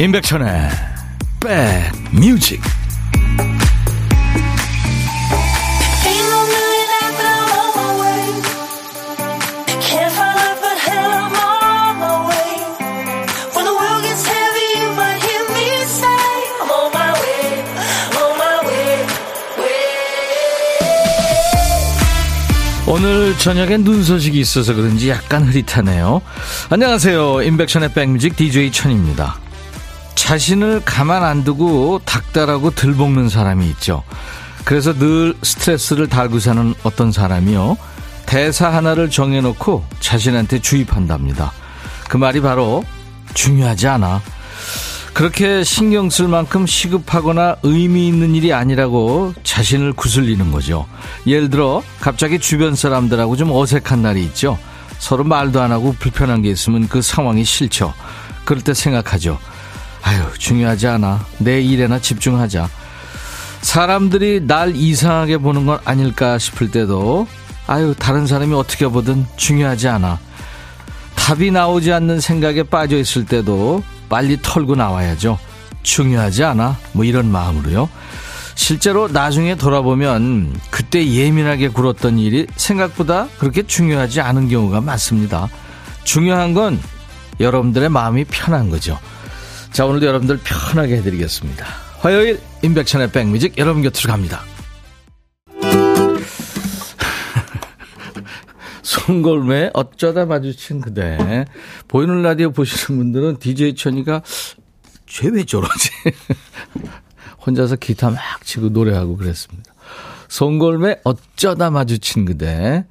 임백천의 백뮤직 오늘 저녁에 눈 소식이 있어서 그런지 약간 흐릿하네요. 안녕하세요. 임백천의 백뮤직 DJ 천입니다. 자신을 가만 안 두고 닥달하고 들볶는 사람이 있죠. 그래서 늘 스트레스를 달고 사는 어떤 사람이요. 대사 하나를 정해놓고 자신한테 주입한답니다. 그 말이 바로 중요하지 않아. 그렇게 신경 쓸 만큼 시급하거나 의미 있는 일이 아니라고 자신을 구슬리는 거죠. 예를 들어 갑자기 주변 사람들하고 좀 어색한 날이 있죠. 서로 말도 안 하고 불편한 게 있으면 그 상황이 싫죠. 그럴 때 생각하죠. 아유, 중요하지 않아. 내 일에나 집중하자. 사람들이 날 이상하게 보는 건 아닐까 싶을 때도, 아유, 다른 사람이 어떻게 보든 중요하지 않아. 답이 나오지 않는 생각에 빠져 있을 때도 빨리 털고 나와야죠. 중요하지 않아. 뭐 이런 마음으로요. 실제로 나중에 돌아보면 그때 예민하게 굴었던 일이 생각보다 그렇게 중요하지 않은 경우가 많습니다. 중요한 건 여러분들의 마음이 편한 거죠. 자, 오늘도 여러분들 편하게 해드리겠습니다. 화요일 임백천의 백뮤직 여러분 곁으로 갑니다. 송골매 어쩌다 마주친 그대. 보이는 라디오 보시는 분들은 DJ 천이가 쟤 왜 저러지? 혼자서 기타 막 치고 노래하고 그랬습니다. 송골매 어쩌다 마주친 그대.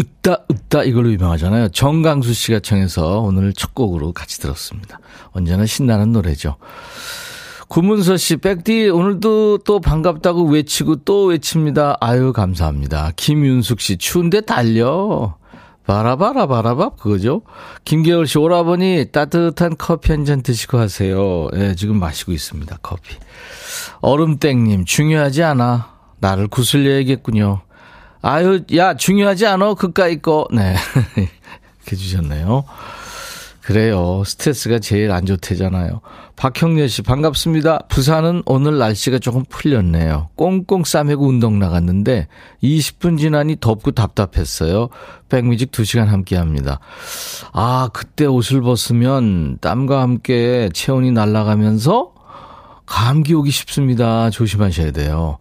으따 으따 이걸로 유명하잖아요. 정강수 씨가 청해서 오늘 첫 곡으로 같이 들었습니다. 언제나 신나는 노래죠. 구문서 씨, 백디, 오늘도 또 반갑다고 외치고 또 외칩니다. 아유, 감사합니다. 김윤숙 씨, 추운데 달려. 바라바라 바라밥 그거죠. 김계월 씨 오라버니 따뜻한 커피 한 잔 드시고 하세요. 예, 네, 지금 마시고 있습니다. 커피. 얼음땡님 중요하지 않아. 나를 구슬려야겠군요. 아유, 야, 중요하지 않아? 그까이 거. 네. 이렇게 주셨네요. 그래요. 스트레스가 제일 안 좋대잖아요. 박형렬 씨, 반갑습니다. 부산은 오늘 날씨가 조금 풀렸네요. 꽁꽁 싸매고 운동 나갔는데 20분 지나니 덥고 답답했어요. 백뮤직 2시간 함께 합니다. 아, 그때 옷을 벗으면 땀과 함께 체온이 날아가면서 감기 오기 쉽습니다. 조심하셔야 돼요.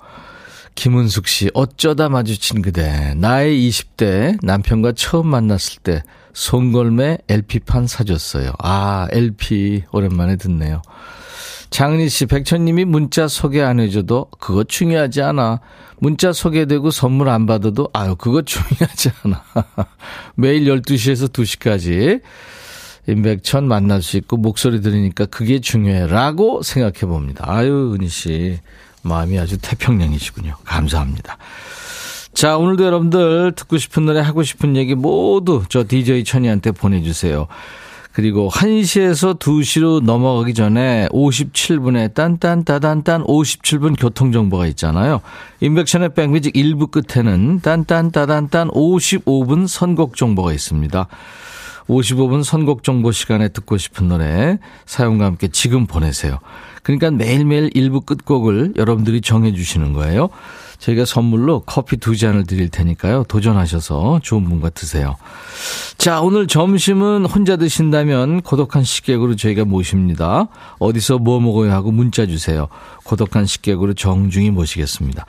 김은숙 씨, 어쩌다 마주친 그대. 나의 20대 남편과 처음 만났을 때 송골매 LP판 사줬어요. 아, LP 오랜만에 듣네요. 장은희 씨, 백천님이 문자 소개 안 해줘도 그거 중요하지 않아. 문자 소개되고 선물 안 받아도 아유, 그거 중요하지 않아. 매일 12시에서 2시까지 임백천 만날 수 있고 목소리 들으니까 그게 중요해. 라고 생각해 봅니다. 아유, 은희 씨. 마음이 아주 태평양이시군요. 감사합니다. 자, 오늘도 여러분들 듣고 싶은 노래 하고 싶은 얘기 모두 저 DJ 천이한테 보내주세요. 그리고 1시에서 2시로 넘어가기 전에 57분에 딴딴따단딴 57분 교통정보가 있잖아요. 인백션의 백뮤직 1부 끝에는 딴딴따단딴 55분 선곡 정보가 있습니다. 55분 선곡 정보 시간에 듣고 싶은 노래 사용과 함께 지금 보내세요. 그러니까 매일매일 일부 끝곡을 여러분들이 정해주시는 거예요. 저희가 선물로 커피 두 잔을 드릴 테니까요. 도전하셔서 좋은 분과 드세요. 자, 오늘 점심은 혼자 드신다면 고독한 식객으로 저희가 모십니다. 어디서 뭐 먹어야 하고 문자 주세요. 고독한 식객으로 정중히 모시겠습니다.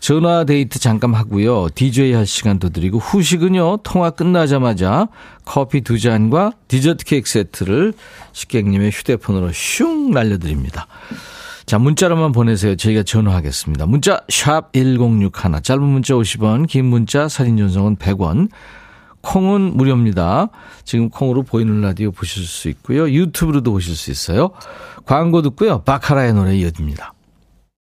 전화 데이트 잠깐 하고요. DJ 할 시간도 드리고 후식은요. 통화 끝나자마자 커피 두 잔과 디저트 케이크 세트를 식객님의 휴대폰으로 슝 날려드립니다. 자, 문자로만 보내세요. 저희가 전화하겠습니다. 문자 샵 1061, 짧은 문자 50원, 긴 문자 사진 전송은 100원. 콩은 무료입니다. 지금 콩으로 보이는 라디오 보실 수 있고요. 유튜브로도 보실 수 있어요. 광고 듣고요. 바카라의 노래 이어집니다.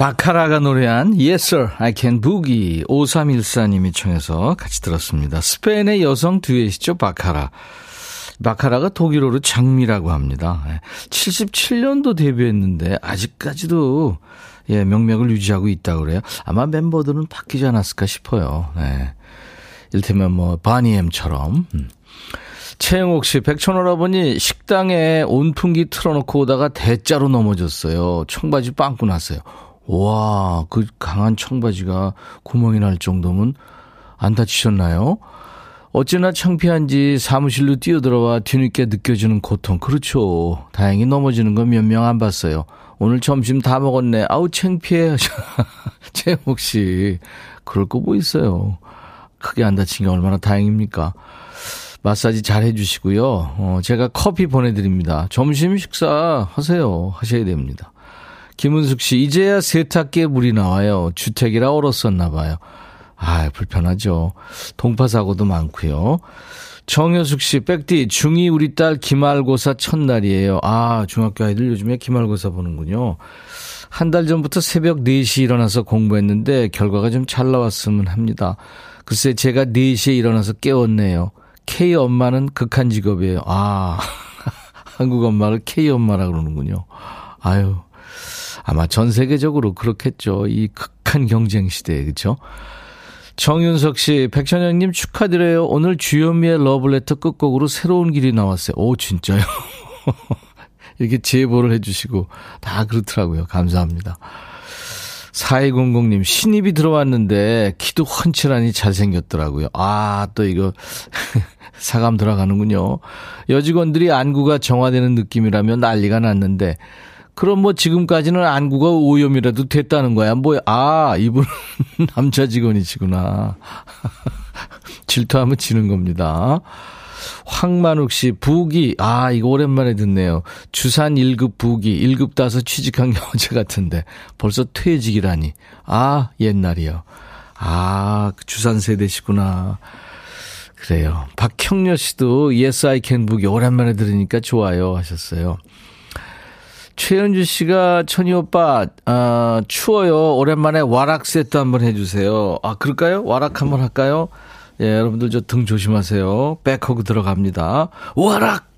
바카라가 노래한 Yes Sir, I Can Boogie 5314님이 청해서 같이 들었습니다. 스페인의 여성 듀엣이죠, 바카라. 바카라가 독일어로 장미라고 합니다. 77년도 데뷔했는데 아직까지도 예, 명맥을 유지하고 있다고 그래요. 아마 멤버들은 바뀌지 않았을까 싶어요. 네. 일테면 뭐 바니엠처럼. 음. 최영옥 씨, 백천오라버니 식당에 온풍기 틀어놓고 오다가 대자로 넘어졌어요. 청바지 빵꾸 났어요. 와, 그 강한 청바지가 구멍이 날 정도면 안 다치셨나요? 어찌나 창피한지 사무실로 뛰어들어와 뒤늦게 느껴지는 고통. 그렇죠. 다행히 넘어지는 건 몇 명 안 봤어요. 오늘 점심 다 먹었네. 아우, 창피해. 최영옥 씨. 그럴 거 뭐 있어요. 크게 안 다친 게 얼마나 다행입니까? 마사지 잘 해주시고요. 어, 제가 커피 보내드립니다. 점심 식사 하세요. 하셔야 됩니다. 김은숙 씨, 이제야 세탁기에 물이 나와요. 주택이라 얼었었나 봐요. 아, 불편하죠. 동파 사고도 많고요. 정효숙 씨, 백디, 중2 우리 딸 기말고사 첫날이에요. 아, 중학교 아이들 요즘에 기말고사 보는군요. 한 달 전부터 새벽 4시 일어나서 공부했는데 결과가 좀 잘 나왔으면 합니다. 글쎄, 제가 4시에 일어나서 깨웠네요. K 엄마는 극한 직업이에요. 아, 한국 엄마를 K 엄마라 그러는군요. 아유, 아마 전 세계적으로 그렇겠죠. 이 극한 경쟁 시대에, 그쵸? 정윤석 씨, 백천영님 축하드려요. 오늘 주현미의 러블레터 끝곡으로 새로운 길이 나왔어요. 오, 진짜요? 이렇게 제보를 해주시고, 다 그렇더라고요. 감사합니다. 4200님, 신입이 들어왔는데, 키도 훤칠하니 잘생겼더라고요. 아, 또 이거, 사감 들어가는군요. 여직원들이 안구가 정화되는 느낌이라면 난리가 났는데, 그럼 뭐 지금까지는 안구가 오염이라도 됐다는 거야. 뭐, 아, 이분은 남자 직원이시구나. 질투하면 지는 겁니다. 황만욱 씨, 부기. 아, 이거 오랜만에 듣네요. 주산 1급 부기, 1급 따서 취직한 게 어제 같은데. 벌써 퇴직이라니. 아, 옛날이요. 아, 그 주산 세대시구나. 그래요. 박형녀 씨도 Yes, I Can 부기 오랜만에 들으니까 좋아요 하셨어요. 최현주 씨가 천희 오빠 아, 추워요. 오랜만에 와락 세트 한번 해주세요. 아 그럴까요? 와락 한번 할까요? 예, 여러분들 저 등 조심하세요. 백허그 들어갑니다. 와락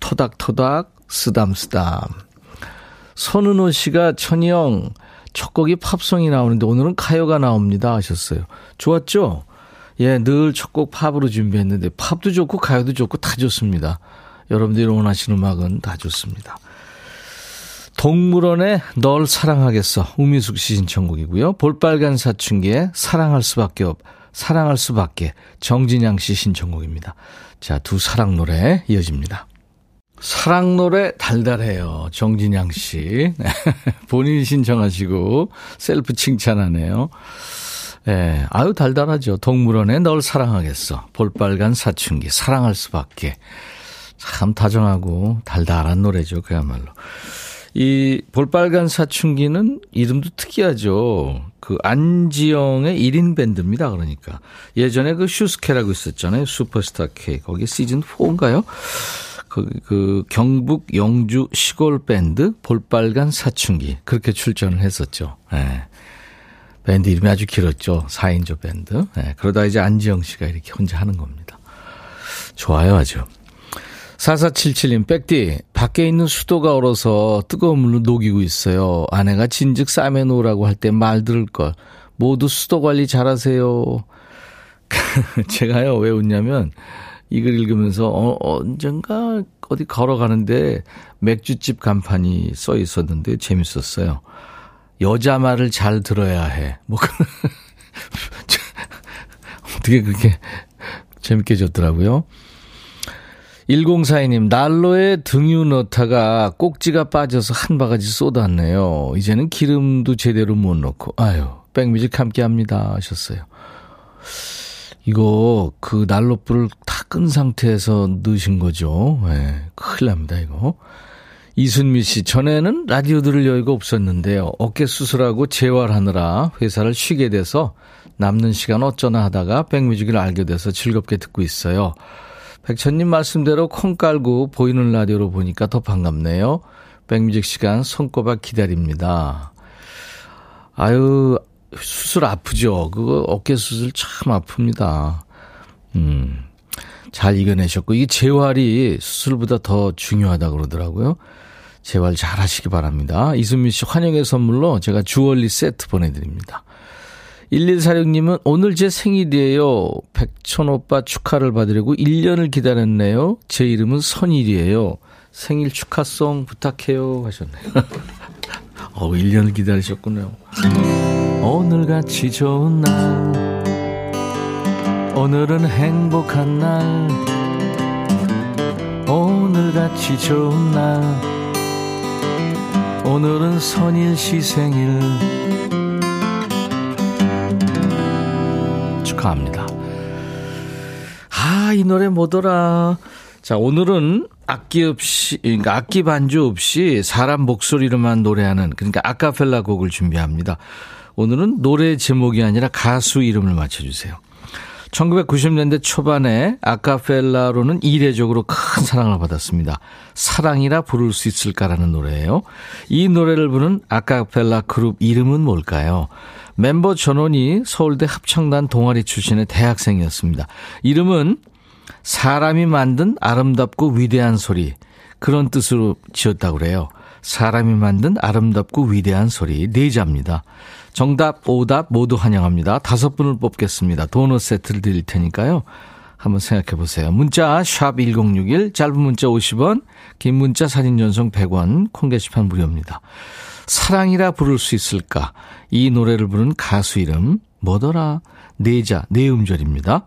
토닥토닥 쓰담쓰담. 손은호 씨가 천희 형 첫 곡이 팝송이 나오는데 오늘은 가요가 나옵니다 하셨어요. 좋았죠? 예, 늘 첫 곡 팝으로 준비했는데 팝도 좋고 가요도 좋고 다 좋습니다. 여러분들이 원하시는 음악은 다 좋습니다. 동물원의 널 사랑하겠어. 우미숙 씨 신청곡이고요. 볼빨간 사춘기에 사랑할 수밖에 없, 사랑할 수밖에. 정진양 씨 신청곡입니다. 자, 두 사랑 노래 이어집니다. 사랑 노래 달달해요. 정진양 씨. 본인 신청하시고 셀프 칭찬하네요. 예, 네, 아유 달달하죠. 동물원에 널 사랑하겠어. 볼빨간 사춘기 사랑할 수밖에. 참 다정하고 달달한 노래죠. 그야말로. 이 볼빨간 사춘기는 이름도 특이하죠. 그 안지영의 1인 밴드입니다. 그러니까. 예전에 그 슈스케라고 있었잖아요. 슈퍼스타 K. 거기 시즌 4인가요? 그, 그 경북 영주 시골 밴드 볼빨간 사춘기. 그렇게 출전을 했었죠. 예. 네. 밴드 이름이 아주 길었죠. 4인조 밴드. 네. 그러다 이제 안지영 씨가 이렇게 혼자 하는 겁니다. 좋아요, 아주. 4477님, 백디, 밖에 있는 수도가 얼어서 뜨거운 물로 녹이고 있어요. 아내가 진즉 쌈에 놓으라고 할 때 말 들을 걸. 모두 수도 관리 잘하세요. 제가요, 왜 웃냐면, 이걸 읽으면서, 어, 언젠가 어디 걸어가는데 맥주집 간판이 써 있었는데 재밌었어요. 여자 말을 잘 들어야 해. 뭐, 어떻게 그렇게 재밌게 줬더라고요. 1042님, 난로에 등유 넣다가 꼭지가 빠져서 한 바가지 쏟았네요. 이제는 기름도 제대로 못 넣고, 아유, 백뮤직 함께 합니다. 하셨어요. 이거, 그 난로불을 다 끈 상태에서 넣으신 거죠. 예, 네, 큰일 납니다, 이거. 이순미 씨, 전에는 라디오 들을 여유가 없었는데요. 어깨 수술하고 재활하느라 회사를 쉬게 돼서 남는 시간 어쩌나 하다가 백뮤직을 알게 돼서 즐겁게 듣고 있어요. 백천님 말씀대로 콩 깔고 보이는 라디오로 보니까 더 반갑네요. 백뮤직 시간 손꼽아 기다립니다. 아유, 수술 아프죠? 그거 어깨 수술 참 아픕니다. 음, 잘 이겨내셨고, 이게 재활이 수술보다 더 중요하다 그러더라고요. 재활 잘 하시기 바랍니다. 이수민 씨 환영의 선물로 제가 주얼리 세트 보내드립니다. 1146님은 오늘 제 생일이에요. 백천 오빠 축하를 받으려고 1년을 기다렸네요. 제 이름은 선일이에요. 생일 축하송 부탁해요. 하셨네요. 어, 1년을 기다리셨군요. 오늘같이 좋은 날. 오늘은 행복한 날. 오늘같이 좋은 날. 오늘은 선일 씨 생일. 축하합니다. 아, 이 노래 뭐더라. 자, 오늘은 악기 없이, 그러니까 악기 반주 없이 사람 목소리로만 노래하는, 그러니까 아카펠라 곡을 준비합니다. 오늘은 노래 제목이 아니라 가수 이름을 맞춰주세요. 1990년대 초반에 아카펠라로는 이례적으로 큰 사랑을 받았습니다. 사랑이라 부를 수 있을까라는 노래예요. 이 노래를 부른 아카펠라 그룹 이름은 뭘까요? 멤버 전원이 서울대 합창단 동아리 출신의 대학생이었습니다. 이름은 사람이 만든 아름답고 위대한 소리 그런 뜻으로 지었다고 그래요. 사람이 만든 아름답고 위대한 소리 네 자입니다. 정답, 오답 모두 환영합니다. 다섯 분을 뽑겠습니다. 도넛 세트를 드릴 테니까요. 한번 생각해 보세요. 문자 샵 1061, 짧은 문자 50원, 긴 문자 사진 전송 100원, 콩 게시판 무료입니다. 사랑이라 부를 수 있을까? 이 노래를 부른 가수 이름 뭐더라? 네자, 네 음절입니다.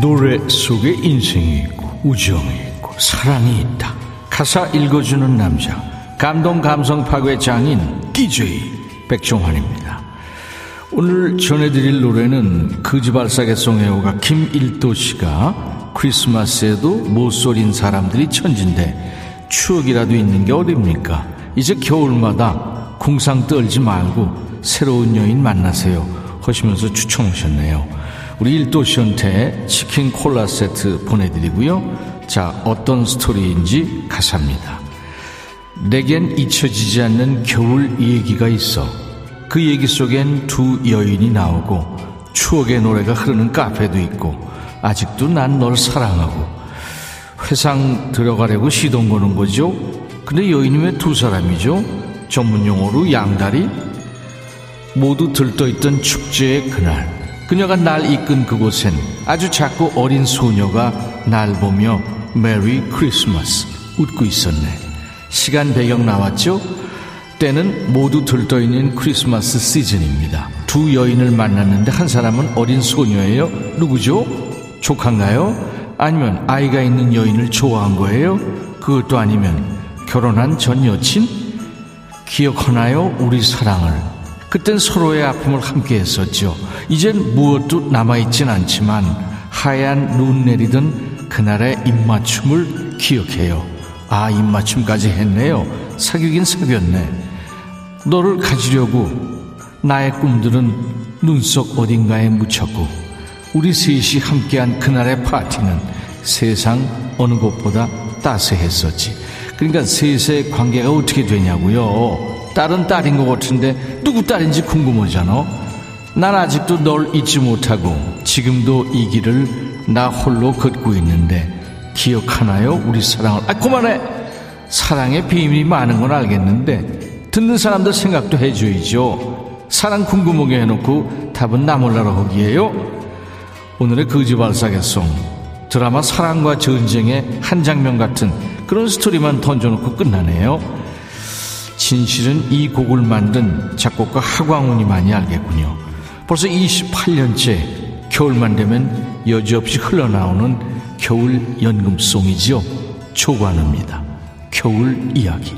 노래 속에 인생이 있고 우정이 있고 사랑이 있다. 가사 읽어주는 남자 감동 감성 파괴 장인 DJ 백종환입니다. 오늘 전해드릴 노래는 그지발사계송 애호가 김일도 씨가 크리스마스에도 못 소린 사람들이 천진데 추억이라도 있는 게 어딥니까? 이제 겨울마다 궁상 떨지 말고 새로운 여인 만나세요 하시면서 추천하셨네요. 우리 일도 씨한테 치킨 콜라 세트 보내드리고요. 자, 어떤 스토리인지 가사입니다. 내겐 잊혀지지 않는 겨울 얘기가 있어. 그 얘기 속엔 두 여인이 나오고 추억의 노래가 흐르는 카페도 있고 아직도 난 널 사랑하고 회상 들어가려고 시동 거는 거죠. 근데 여인이 왜 두 사람이죠? 전문 용어로 양다리? 모두 들떠있던 축제의 그날 그녀가 날 이끈 그곳엔 아주 작고 어린 소녀가 날 보며 메리 크리스마스 웃고 있었네. 시간 배경 나왔죠? 때는 모두 들떠있는 크리스마스 시즌입니다. 두 여인을 만났는데 한 사람은 어린 소녀예요. 누구죠? 조카인가요? 아니면 아이가 있는 여인을 좋아한 거예요? 그것도 아니면 결혼한 전 여친? 기억하나요? 우리 사랑을. 그땐 서로의 아픔을 함께 했었죠. 이젠 무엇도 남아있진 않지만 하얀 눈 내리던 그날의 입맞춤을 기억해요. 아, 입맞춤까지 했네요. 사귀긴 사귀었네. 너를 가지려고 나의 꿈들은 눈속 어딘가에 묻혔고 우리 셋이 함께한 그날의 파티는 세상 어느 곳보다 따스했었지. 그러니까 셋의 관계가 어떻게 되냐고요. 딸은 딸인 것 같은데 누구 딸인지 궁금하잖아. 난 아직도 널 잊지 못하고 지금도 이 길을 나 홀로 걷고 있는데 기억하나요? 우리 사랑을. 아, 그만해! 사랑의 비밀이 많은 건 알겠는데, 듣는 사람들 생각도 해줘야죠. 사랑 궁금하게 해놓고 답은 나 몰라라 하기에요. 오늘의 거지발사계송. 드라마 사랑과 전쟁의 한 장면 같은 그런 스토리만 던져놓고 끝나네요. 진실은 이 곡을 만든 작곡가 하광훈이 많이 알겠군요. 벌써 28년째 겨울만 되면 여지없이 흘러나오는 겨울 연금송이지요. 초관입니다. 겨울 이야기.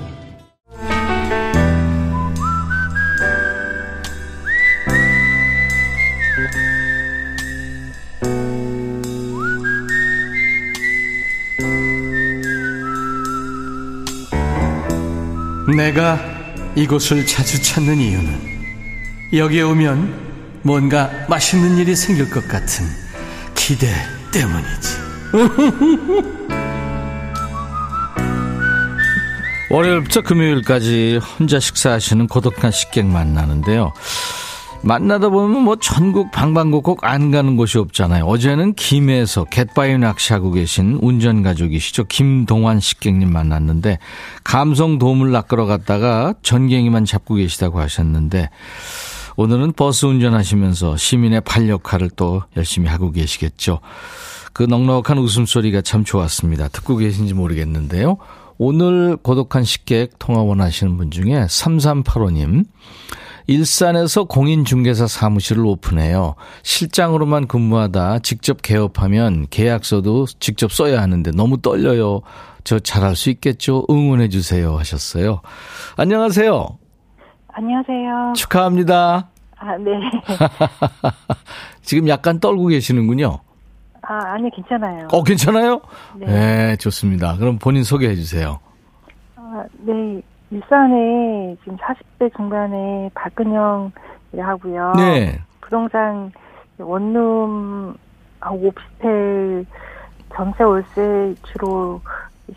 내가 이곳을 자주 찾는 이유는 여기에 오면 뭔가 맛있는 일이 생길 것 같은 기대 때문이지. 월요일부터 금요일까지 혼자 식사하시는 고독한 식객 만나는데요. 만나다 보면 뭐 전국 방방곡곡 안 가는 곳이 없잖아요. 어제는 김해에서 갯바위 낚시하고 계신 운전 가족이시죠. 김동환 식객님 만났는데 감성 도움을 낚으러 갔다가 전갱이만 잡고 계시다고 하셨는데 오늘은 버스 운전하시면서 시민의 발 역할을 또 열심히 하고 계시겠죠. 그 넉넉한 웃음소리가 참 좋았습니다. 듣고 계신지 모르겠는데요. 오늘 고독한 식객 통화 원하시는 분 중에 3385님. 일산에서 공인중개사 사무실을 오픈해요. 실장으로만 근무하다 직접 개업하면 계약서도 직접 써야 하는데 너무 떨려요. 저 잘할 수 있겠죠? 응원해 주세요 하셨어요. 안녕하세요. 안녕하세요. 축하합니다. 아, 네. 지금 약간 떨고 계시는군요. 아, 아니, 괜찮아요. 어, 괜찮아요? 네. 네, 좋습니다. 그럼 본인 소개해 주세요. 아, 네. 일산에 지금 40대 중반에 박근영 하고요. 네. 부동산 원룸 오피스텔 전세 월세 주로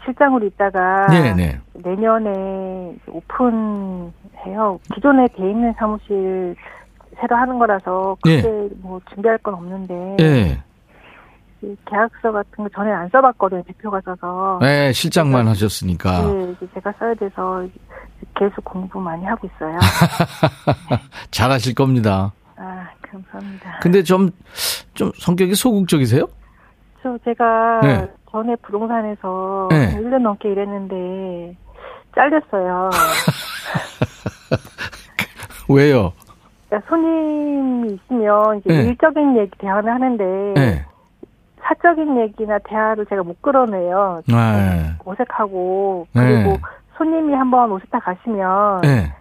실장으로 있다가 네, 네. 내년에 오픈해요. 기존에 돼 있는 사무실 새로 하는 거라서 네. 그게 뭐 준비할 건 없는데 네. 이 계약서 같은 거 전에 안 써봤거든요. 대표가 써서. 네, 실장만 하셨으니까. 네, 이제 제가 써야 돼서 계속 공부 많이 하고 있어요. 잘하실 겁니다. 아, 감사합니다. 근데 좀, 좀 성격이 소극적이세요? 저 제가 네. 전에 부동산에서 네. 한 1년 넘게 일했는데 잘렸어요. 왜요? 그러니까 손님이 있으면 이제 네. 일적인 얘기 대화는 하는데 네. 사적인 얘기나 대화를 제가 못 끌어내요. 네. 어색하고 네. 그리고 손님이 한번 오셨다 가시면 네.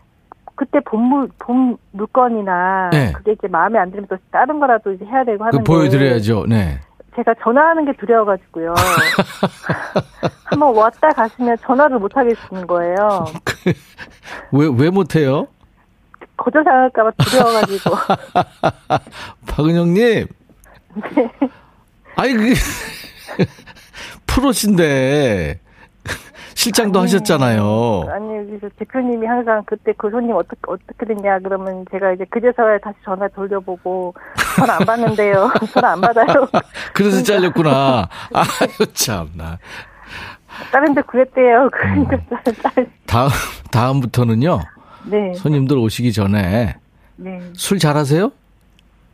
그때 본, 물, 본 물건이나 네. 그게 이제 마음에 안 들면 또 다른 거라도 이제 해야 되고 그 하는데 보여드려야죠. 네. 제가 전화하는 게 두려워가지고요. 한번 왔다 가시면 전화를 못 하겠는 거예요. 왜, 왜 못해요? 거절 당할까봐 두려워가지고. 박은영님. 네. 아이, 그, 프로신데. 실장도 아니, 하셨잖아요. 아니, 그래서 대표님이 항상 그때 그 손님 어떻게, 어떻게 됐냐 그러면 제가 이제 그제서야 다시 전화 돌려보고 전화 안 받는데요. 전화 안 받아요. 그래서 잘렸구나. 아유, 참나. 다른 데 구했대요. 그러니까 딸. 다음, 다음부터는요. 네. 손님들 오시기 전에 네. 술 잘하세요?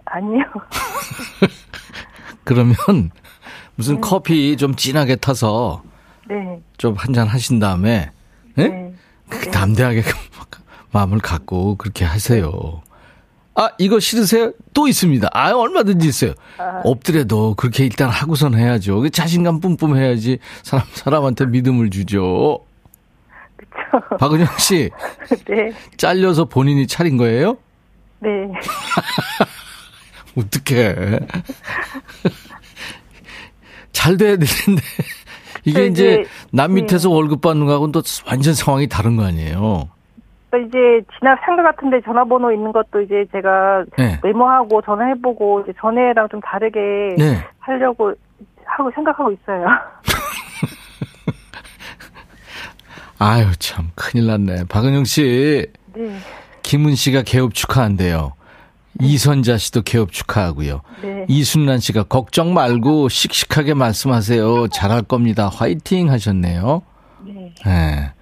아니요. 그러면 무슨 커피 좀 진하게 타서 네. 좀 한 잔 하신 다음에 예? 네. 그 담대하게 마음을 갖고 그렇게 하세요. 아 이거 싫으세요? 또 있습니다. 아 얼마든지 있어요. 아. 없더라도 그렇게 일단 하고선 해야죠. 그 자신감 뿜뿜 해야지 사람 사람한테 믿음을 주죠. 그쵸. 박은영 씨 네. 잘려서 본인이 차린 거예요? 네. 어떡해. 잘 돼야 되는데. 이게 네, 이제 네. 남 밑에서 네. 월급 받는 거하고는 또 완전 상황이 다른 거 아니에요. 또 이제 지나 상가 같은데 전화번호 있는 것도 이제 제가 네. 메모하고 전화해보고 이제 전에랑 좀 다르게 네. 하려고 하고 생각하고 있어요. 아유, 참, 큰일 났네. 박은영 씨, 네. 김은 씨가 개업 축하한대요. 이선자 씨도 개업 축하하고요. 네. 이순란 씨가 걱정 말고 씩씩하게 말씀하세요. 잘할 겁니다. 화이팅 하셨네요. 네. 네.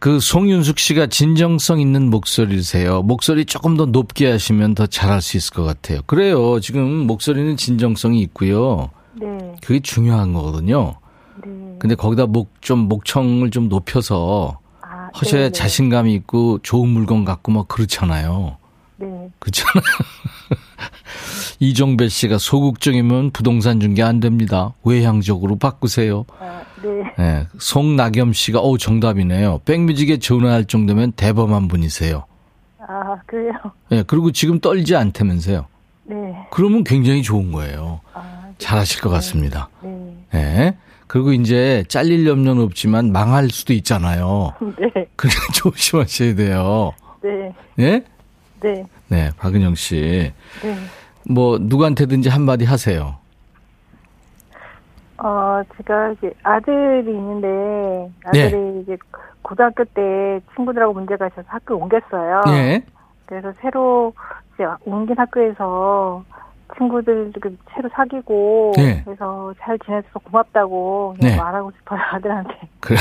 그 송윤숙 씨가 진정성 있는 목소리세요. 목소리 조금 더 높게 하시면 더 잘할 수 있을 것 같아요. 그래요. 지금 목소리는 진정성이 있고요. 네. 그게 중요한 거거든요. 네. 근데 거기다 목 좀 목청을 좀 높여서 아, 하셔야 네, 네. 자신감이 있고 좋은 물건 갖고 막 그렇잖아요. 네. 그렇잖아요. 이종배 씨가 소극적이면 부동산 중개 안 됩니다. 외향적으로 바꾸세요. 아, 네. 네. 송나겸 씨가 오 정답이네요. 백뮤직에 전화할 정도면 대범한 분이세요. 아, 그래요. 예, 그리고 지금 떨지 않다면서요. 네. 그러면 굉장히 좋은 거예요. 아, 네. 잘하실 것 같습니다. 네. 예. 그리고 이제 잘릴 염려는 없지만 망할 수도 있잖아요. 네. 그러니까 조심하셔야 돼요. 네. 예? 네. 네, 박은영 씨. 네. 뭐 누구한테든지 한마디 하세요. 어, 제가 이제 아들이 있는데, 아들이 네. 이제 고등학교 때 친구들하고 문제가 있어서 학교 옮겼어요. 예. 그래서 새로 이제 옮긴 학교에서 친구들 그 새로 사귀고, 네. 그래서 잘 지내줘서 고맙다고 네. 말하고 싶어요, 아들한테. 그래.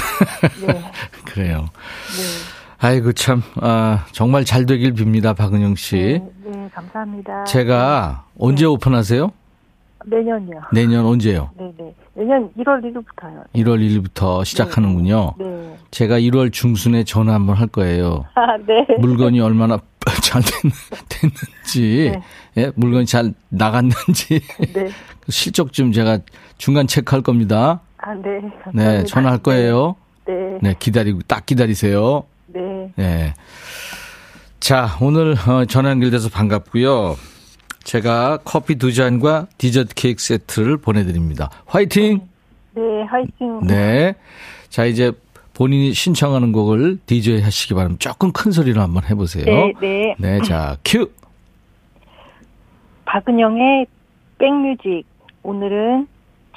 네. 그래요. 네. 아이고 참 아, 정말 잘 되길 빕니다, 박은영 씨. 네, 네, 감사합니다. 제가 언제 오픈하세요? 내년이요. 내년 언제요? 네네. 내년 1월 1일부터요. 1월 1일부터 시작하는군요. 네. 제가 1월 중순에 전화 한번 할 거예요. 아, 네. 물건이 얼마나 잘 됐, 됐는지, 예, 물건이 잘 나갔는지 네. 실적 좀 제가 중간 체크할 겁니다. 아, 네. 감사합니다. 네, 전화할 거예요. 네. 네, 기다리고 딱 기다리세요. 네. 네. 자, 오늘 어, 전화 연결돼서 반갑고요. 제가 커피 두 잔과 디저트 케이크 세트를 보내드립니다. 화이팅! 네, 화이팅. 네. 자, 이제 본인이 신청하는 곡을 DJ 하시기 바랍니다. 조금 큰 소리로 한번 해보세요. 네, 네. 네, 자, 큐! 박은영의 백뮤직. 오늘은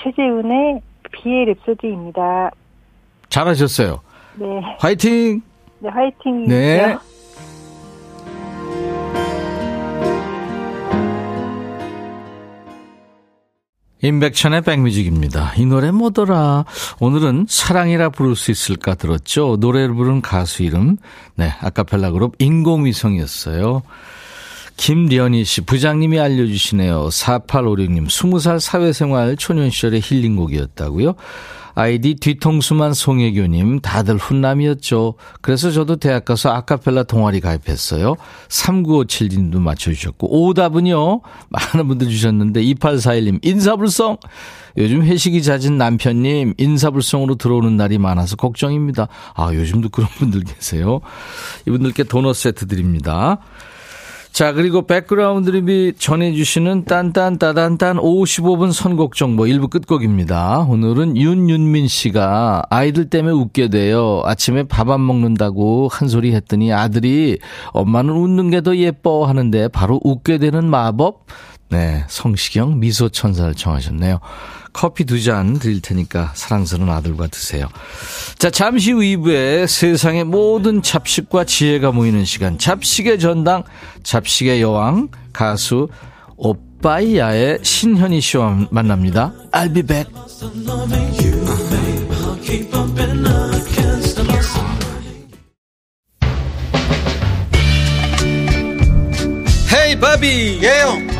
최재훈의 비의 랩소디입니다. 잘하셨어요. 네. 화이팅! 네, 화이팅. 네. 임백천의 백뮤직입니다. 이 노래 뭐더라? 오늘은 사랑이라 부를 수 있을까 들었죠? 노래를 부른 가수 이름, 네, 아카펠라 그룹 인공위성이었어요. 김리연희 씨, 부장님이 알려주시네요. 4856님, 20살 사회생활 초년 시절의 힐링곡이었다고요? 아이디 뒤통수만 송혜교님, 다들 훈남이었죠. 그래서 저도 대학 가서 아카펠라 동아리 가입했어요. 3957님도 맞춰주셨고, 오답은요, 많은 분들 주셨는데, 2841님, 인사불성! 요즘 회식이 잦은 남편님, 인사불성으로 들어오는 날이 많아서 걱정입니다. 아, 요즘도 그런 분들 계세요. 이분들께 도넛 세트 드립니다. 자, 그리고 백그라운드립이 전해주시는 딴딴따단딴 55분 선곡 정보 일부 끝곡입니다. 오늘은 윤윤민 씨가 아이들 때문에 웃게 돼요. 아침에 밥 안 먹는다고 한 소리 했더니 아들이 엄마는 웃는 게 더 예뻐 하는데 바로 웃게 되는 마법? 네, 성시경 미소 천사를 청하셨네요. 커피 두 잔 드릴 테니까 사랑스러운 아들과 드세요. 자, 잠시 후 2부에 세상의 모든 잡식과 지혜가 모이는 시간. 잡식의 전당, 잡식의 여왕, 가수 오빠이야의 신현희 씨와 만납니다. I'll be back. 헤이 바비 예영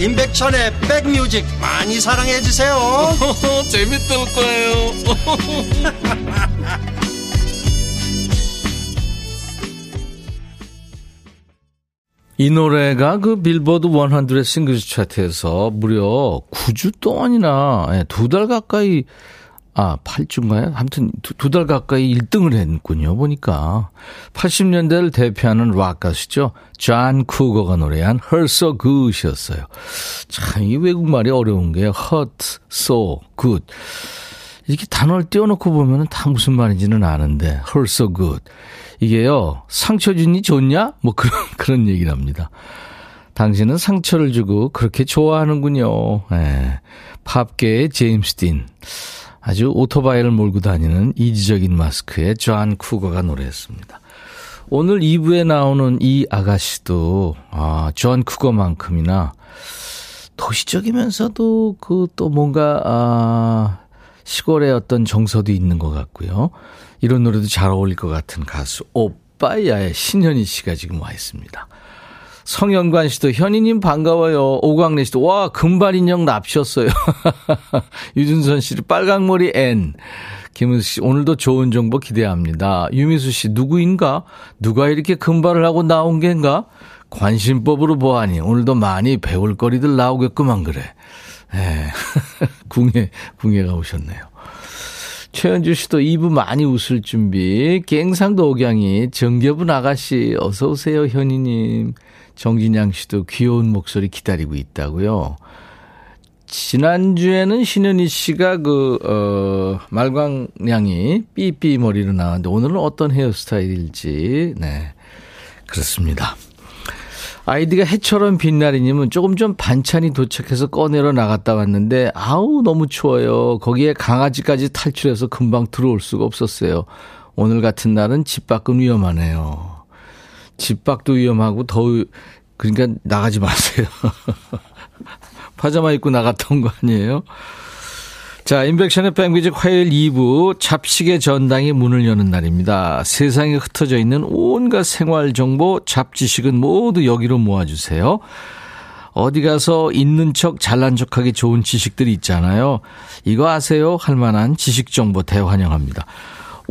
임백천의 백뮤직 많이 사랑해 주세요. 재밌을 거예요. 이 노래가 그 빌보드 100 싱글 차트에서 무려 9주 동안이나 예, 두달 가까이 아 8주인가요? 아무튼 두 달 가까이 1등을 했군요. 보니까 80년대를 대표하는 락 가수죠. 존 쿠거가 노래한 So Good이었어요. 참 이 외국말이 어려운 게 hurt, so good. 이렇게 단어를 띄워놓고 보면 다 무슨 말인지는 아는데 so good. 이게요 상처 주니 좋냐? 뭐 그런 그런 얘기를 합니다. 당신은 상처를 주고 그렇게 좋아하는군요. 예. 팝계의 제임스 딘. 아주 오토바이를 몰고 다니는 이지적인 마스크의 존 쿠거가 노래했습니다. 오늘 2부에 나오는 이 아가씨도 아, 존 쿠거만큼이나 도시적이면서도 그 또 뭔가 아, 시골의 어떤 정서도 있는 것 같고요. 이런 노래도 잘 어울릴 것 같은 가수 오빠야의 신현희 씨가 지금 와 있습니다. 성현관 씨도 현희님 반가워요. 오광래 씨도 와 금발 인형 납셨어요. 유준선 씨도 빨강머리 N. 김은수 씨, 오늘도 좋은 정보 기대합니다. 유미수 씨, 누구인가? 누가 이렇게 금발을 하고 나온 겐가? 관심법으로 보아하니 오늘도 많이 배울 거리들 나오겠구만 그래. 예. 궁예, 궁예가 오셨네요. 최현주 씨도 2부 많이 웃을 준비. 갱상도 옥양이 정겨분 아가씨 어서 오세요 현희님. 정진양 씨도 귀여운 목소리 기다리고 있다고요. 지난주에는 신현희 씨가 그, 어, 말광량이 삐삐 머리로 나왔는데 오늘은 어떤 헤어스타일일지, 네. 그렇습니다. 아이디가 해처럼 빛나리님은 조금 전 반찬이 도착해서 꺼내러 나갔다 왔는데 아우 너무 추워요. 거기에 강아지까지 탈출해서 금방 들어올 수가 없었어요. 오늘 같은 날은 집 밖은 위험하네요. 집 밖도 위험하고 더우 그러니까 나가지 마세요. 파자마 입고 나갔던 거 아니에요? 자, 인백션의 뱅비직 화요일 2부 잡식의 전당이 문을 여는 날입니다. 세상에 흩어져 있는 온갖 생활 정보, 잡지식은 모두 여기로 모아주세요. 어디 가서 있는 척 잘난 척하기 좋은 지식들이 있잖아요. 이거 아세요? 할 만한 지식 정보 대환영합니다.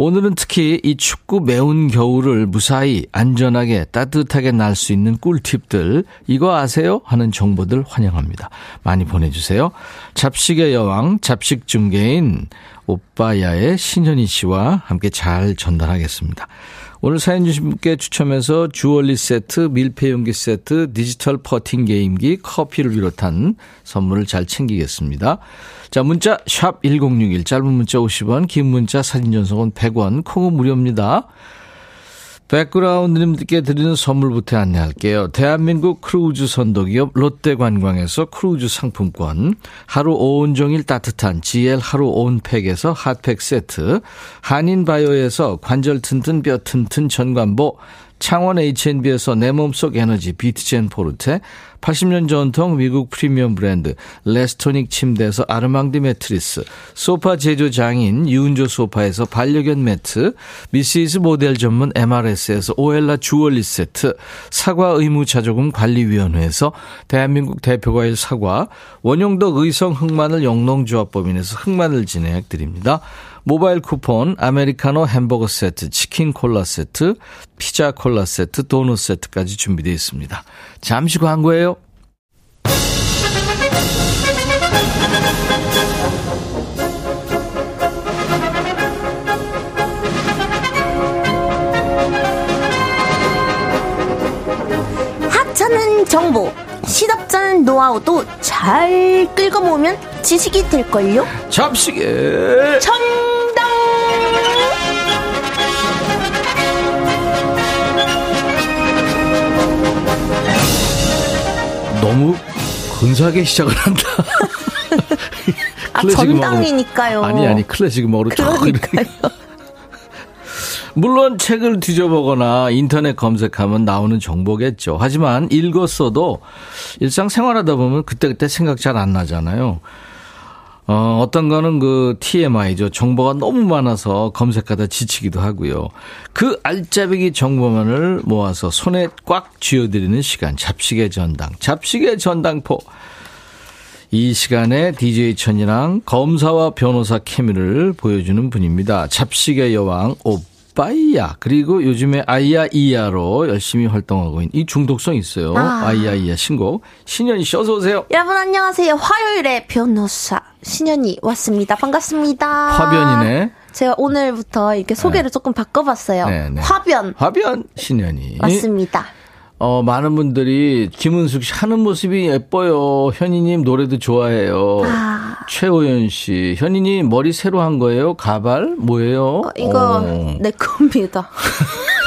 오늘은 특히 이 춥고 매운 겨울을 무사히 안전하게 따뜻하게 날 수 있는 꿀팁들 이거 아세요? 하는 정보들 환영합니다. 많이 보내주세요. 잡식의 여왕 잡식 중개인 오빠야의 신현희 씨와 함께 잘 전달하겠습니다. 오늘 사연 주신 분께 추첨해서 주얼리 세트, 밀폐용기 세트, 디지털 퍼팅 게임기, 커피를 비롯한 선물을 잘 챙기겠습니다. 자, 문자 샵 1061, 짧은 문자 50원, 긴 문자 사진 전송은 100원, 콩은 무료입니다. 백그라운드님들께 드리는 선물부터 안내할게요. 대한민국 크루즈 선도기업 롯데관광에서 크루즈 상품권, 하루 온종일 따뜻한 GL 하루 온팩에서 핫팩 세트, 한인바이오에서 관절 튼튼 뼈 튼튼 전관보, 창원 H&B에서 내 몸속 에너지 비트젠 포르테, 80년 전통 미국 프리미엄 브랜드 레스토닉 침대에서 아르망디 매트리스, 소파 제조 장인 유운조 소파에서 반려견 매트, 미시즈 모델 전문 MRS에서 오엘라 주얼리 세트, 사과 의무자조금 관리위원회에서 대한민국 대표과일 사과, 원용덕 의성 흑마늘 영농조합법인에서 흑마늘 진액 드립니다. 모바일 쿠폰, 아메리카노 햄버거 세트, 치킨 콜라 세트, 피자 콜라 세트, 도넛 세트까지 준비되어 있습니다. 잠시 광고예요. 하찮은 정보, 시답잖은 노하우도 잘 끌고 모으면 지식이 될걸요? 잡식에 천 너무 근사하게 시작을 한다. 아. 전당이니까요. 아니 아니 클래식 음악으로. 그러니까요. 물론 책을 뒤져보거나 인터넷 검색하면 나오는 정보겠죠. 하지만 읽었어도 일상 생활하다 보면 그때그때 생각 잘 안 나잖아요. 어, 어떤 거는 그 TMI죠. 정보가 너무 많아서 검색하다 지치기도 하고요. 그 알짜배기 정보만을 모아서 손에 꽉 쥐어드리는 시간. 잡식의 전당. 잡식의 전당포. 이 시간에 DJ 천이랑 검사와 변호사 케미를 보여주는 분입니다. 잡식의 여왕 오 빠이야. 그리고 요즘에 아이야 이야로 열심히 활동하고 있는 이 중독성 있어요. 아. 아. 이야 이야 신곡. 신현이 씨 어서 오세요. 여러분 안녕하세요. 화요일에 변호사 신현이 왔습니다. 반갑습니다. 화변이네. 제가 오늘부터 이렇게 소개를 조금 바꿔봤어요. 네, 네. 화변 화변 신현이. 맞습니다. 어, 많은 분들이 김은숙 씨 하는 모습이 예뻐요. 현이님 노래도 좋아해요. 아. 최호연 씨, 현이님 머리 새로 한 거예요? 가발? 뭐예요? 어, 이거 어. 내 겁니다.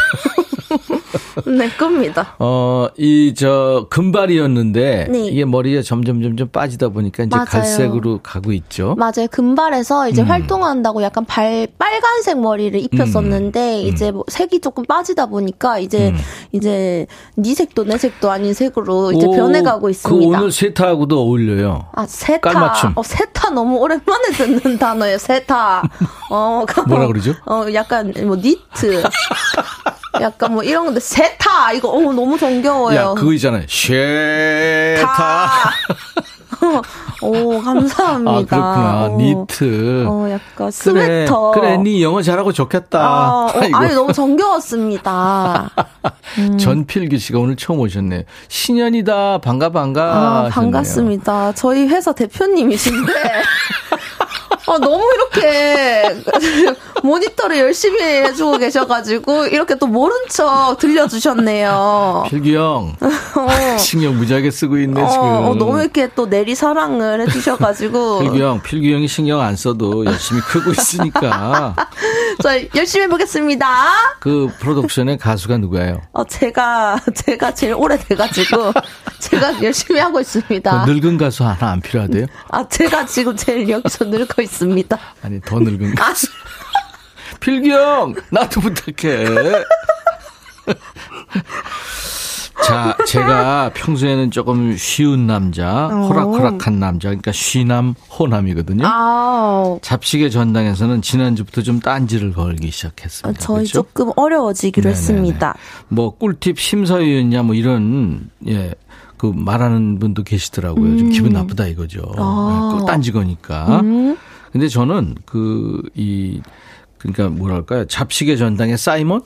내 겁니다. 어, 이, 저, 금발이었는데, 네. 이게 머리에 점점, 점점 빠지다 보니까 이제 맞아요. 갈색으로 가고 있죠. 맞아요. 금발에서 이제 음. 활동한다고 약간 발 빨간색 머리를 입혔었는데 이제 뭐 색이 조금 빠지다 보니까 이제 음. 이제 네 색도 내 색도 아닌 색으로 이제 오, 변해가고 그 있습니다. 오늘 세타하고도 어울려요. 아 세타. 깔맞춤. 어 세타 너무 오랜만에 듣는 단어예요. 세타. 어 그- 뭐라 그러죠? 어 약간 뭐 니트. 약간 뭐 이런 건데 세타 이거 어 너무 정겨워요. 야, 그거 있잖아요. 쉐타. 타. 오, 감사합니다. 아, 그렇구나. 오. 니트. 어, 약간 그래, 스웨터. 그래, 니 영어 잘하고 좋겠다. 아, 어. 아니, 너무 정겨웠습니다. 전필규 씨가 오늘 처음 오셨네요. 신년이다. 반가, 반가. 아. 반갑습니다. 저희 회사 대표님이신데. 아, 너무 이렇게 모니터를 열심히 해주고 계셔가지고 이렇게 또 모른 척 들려주셨네요. 필규 형. 신경 무지하게 쓰고 있네, 어, 지금. 어, 너무 이렇게 또 내리 사랑을 해주셔가지고 필규 형, 필규 형이 신경 안 써도 열심히 크고 있으니까. 저 열심히 해보겠습니다. 그 프로덕션의 가수가 누구예요? 어, 제가 제가 제일 오래돼가지고 제가 열심히 하고 있습니다. 그 늙은 가수 하나 안 필요하대요? 아 제가 지금 제일 여기서 늙어 있습니다. 아니, 더 늙은 가수. 필규 형, 나도 부탁해. 자, 제가 평소에는 조금 쉬운 남자, 호락호락한 남자, 그러니까 쉬남, 호남이거든요. 아, 잡식의 전당에서는 지난주부터 좀 딴지를 걸기 시작했습니다. 저희 그렇죠? 조금 어려워지기로 네네네. 했습니다. 뭐 꿀팁 심사위원이냐 뭐 이런 예. 그 말하는 분도 계시더라고요. 좀 기분 나쁘다 이거죠. 음. 아. 예, 그 딴지 거니까. 음. 근데 저는 그 이 그러니까 뭐랄까요? 잡식의 전당의 사이먼?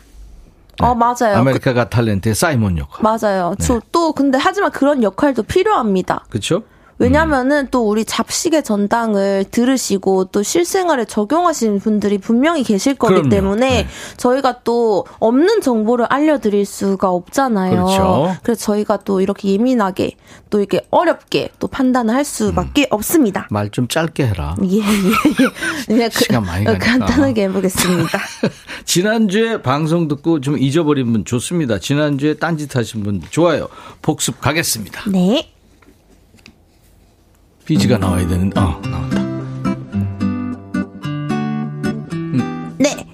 어 맞아요. America Got Talent의 사이먼 역할. 그, 맞아요. 네. 저또 근데 하지만 그런 역할도 필요합니다. 그렇죠? 왜냐면은 또 우리 잡식의 전당을 들으시고 또 실생활에 적용하시는 분들이 분명히 계실 거기 그럼요. 때문에 네. 저희가 또 없는 정보를 알려드릴 수가 없잖아요. 그렇죠. 래서 저희가 또 이렇게 예민하게 또 이렇게 어렵게 또 판단을 할 수밖에 음. 없습니다. 말 좀 짧게 해라. 예, 예, 예. 그냥 그- 시간 많이 가니까. 간단하게 해보겠습니다. 지난주에 방송 듣고 좀 잊어버린 분 좋습니다. 지난주에 딴짓 하신 분 좋아요. 복습 가겠습니다. 네. 비지가 나와야 되는데, 어, 나왔다. 네.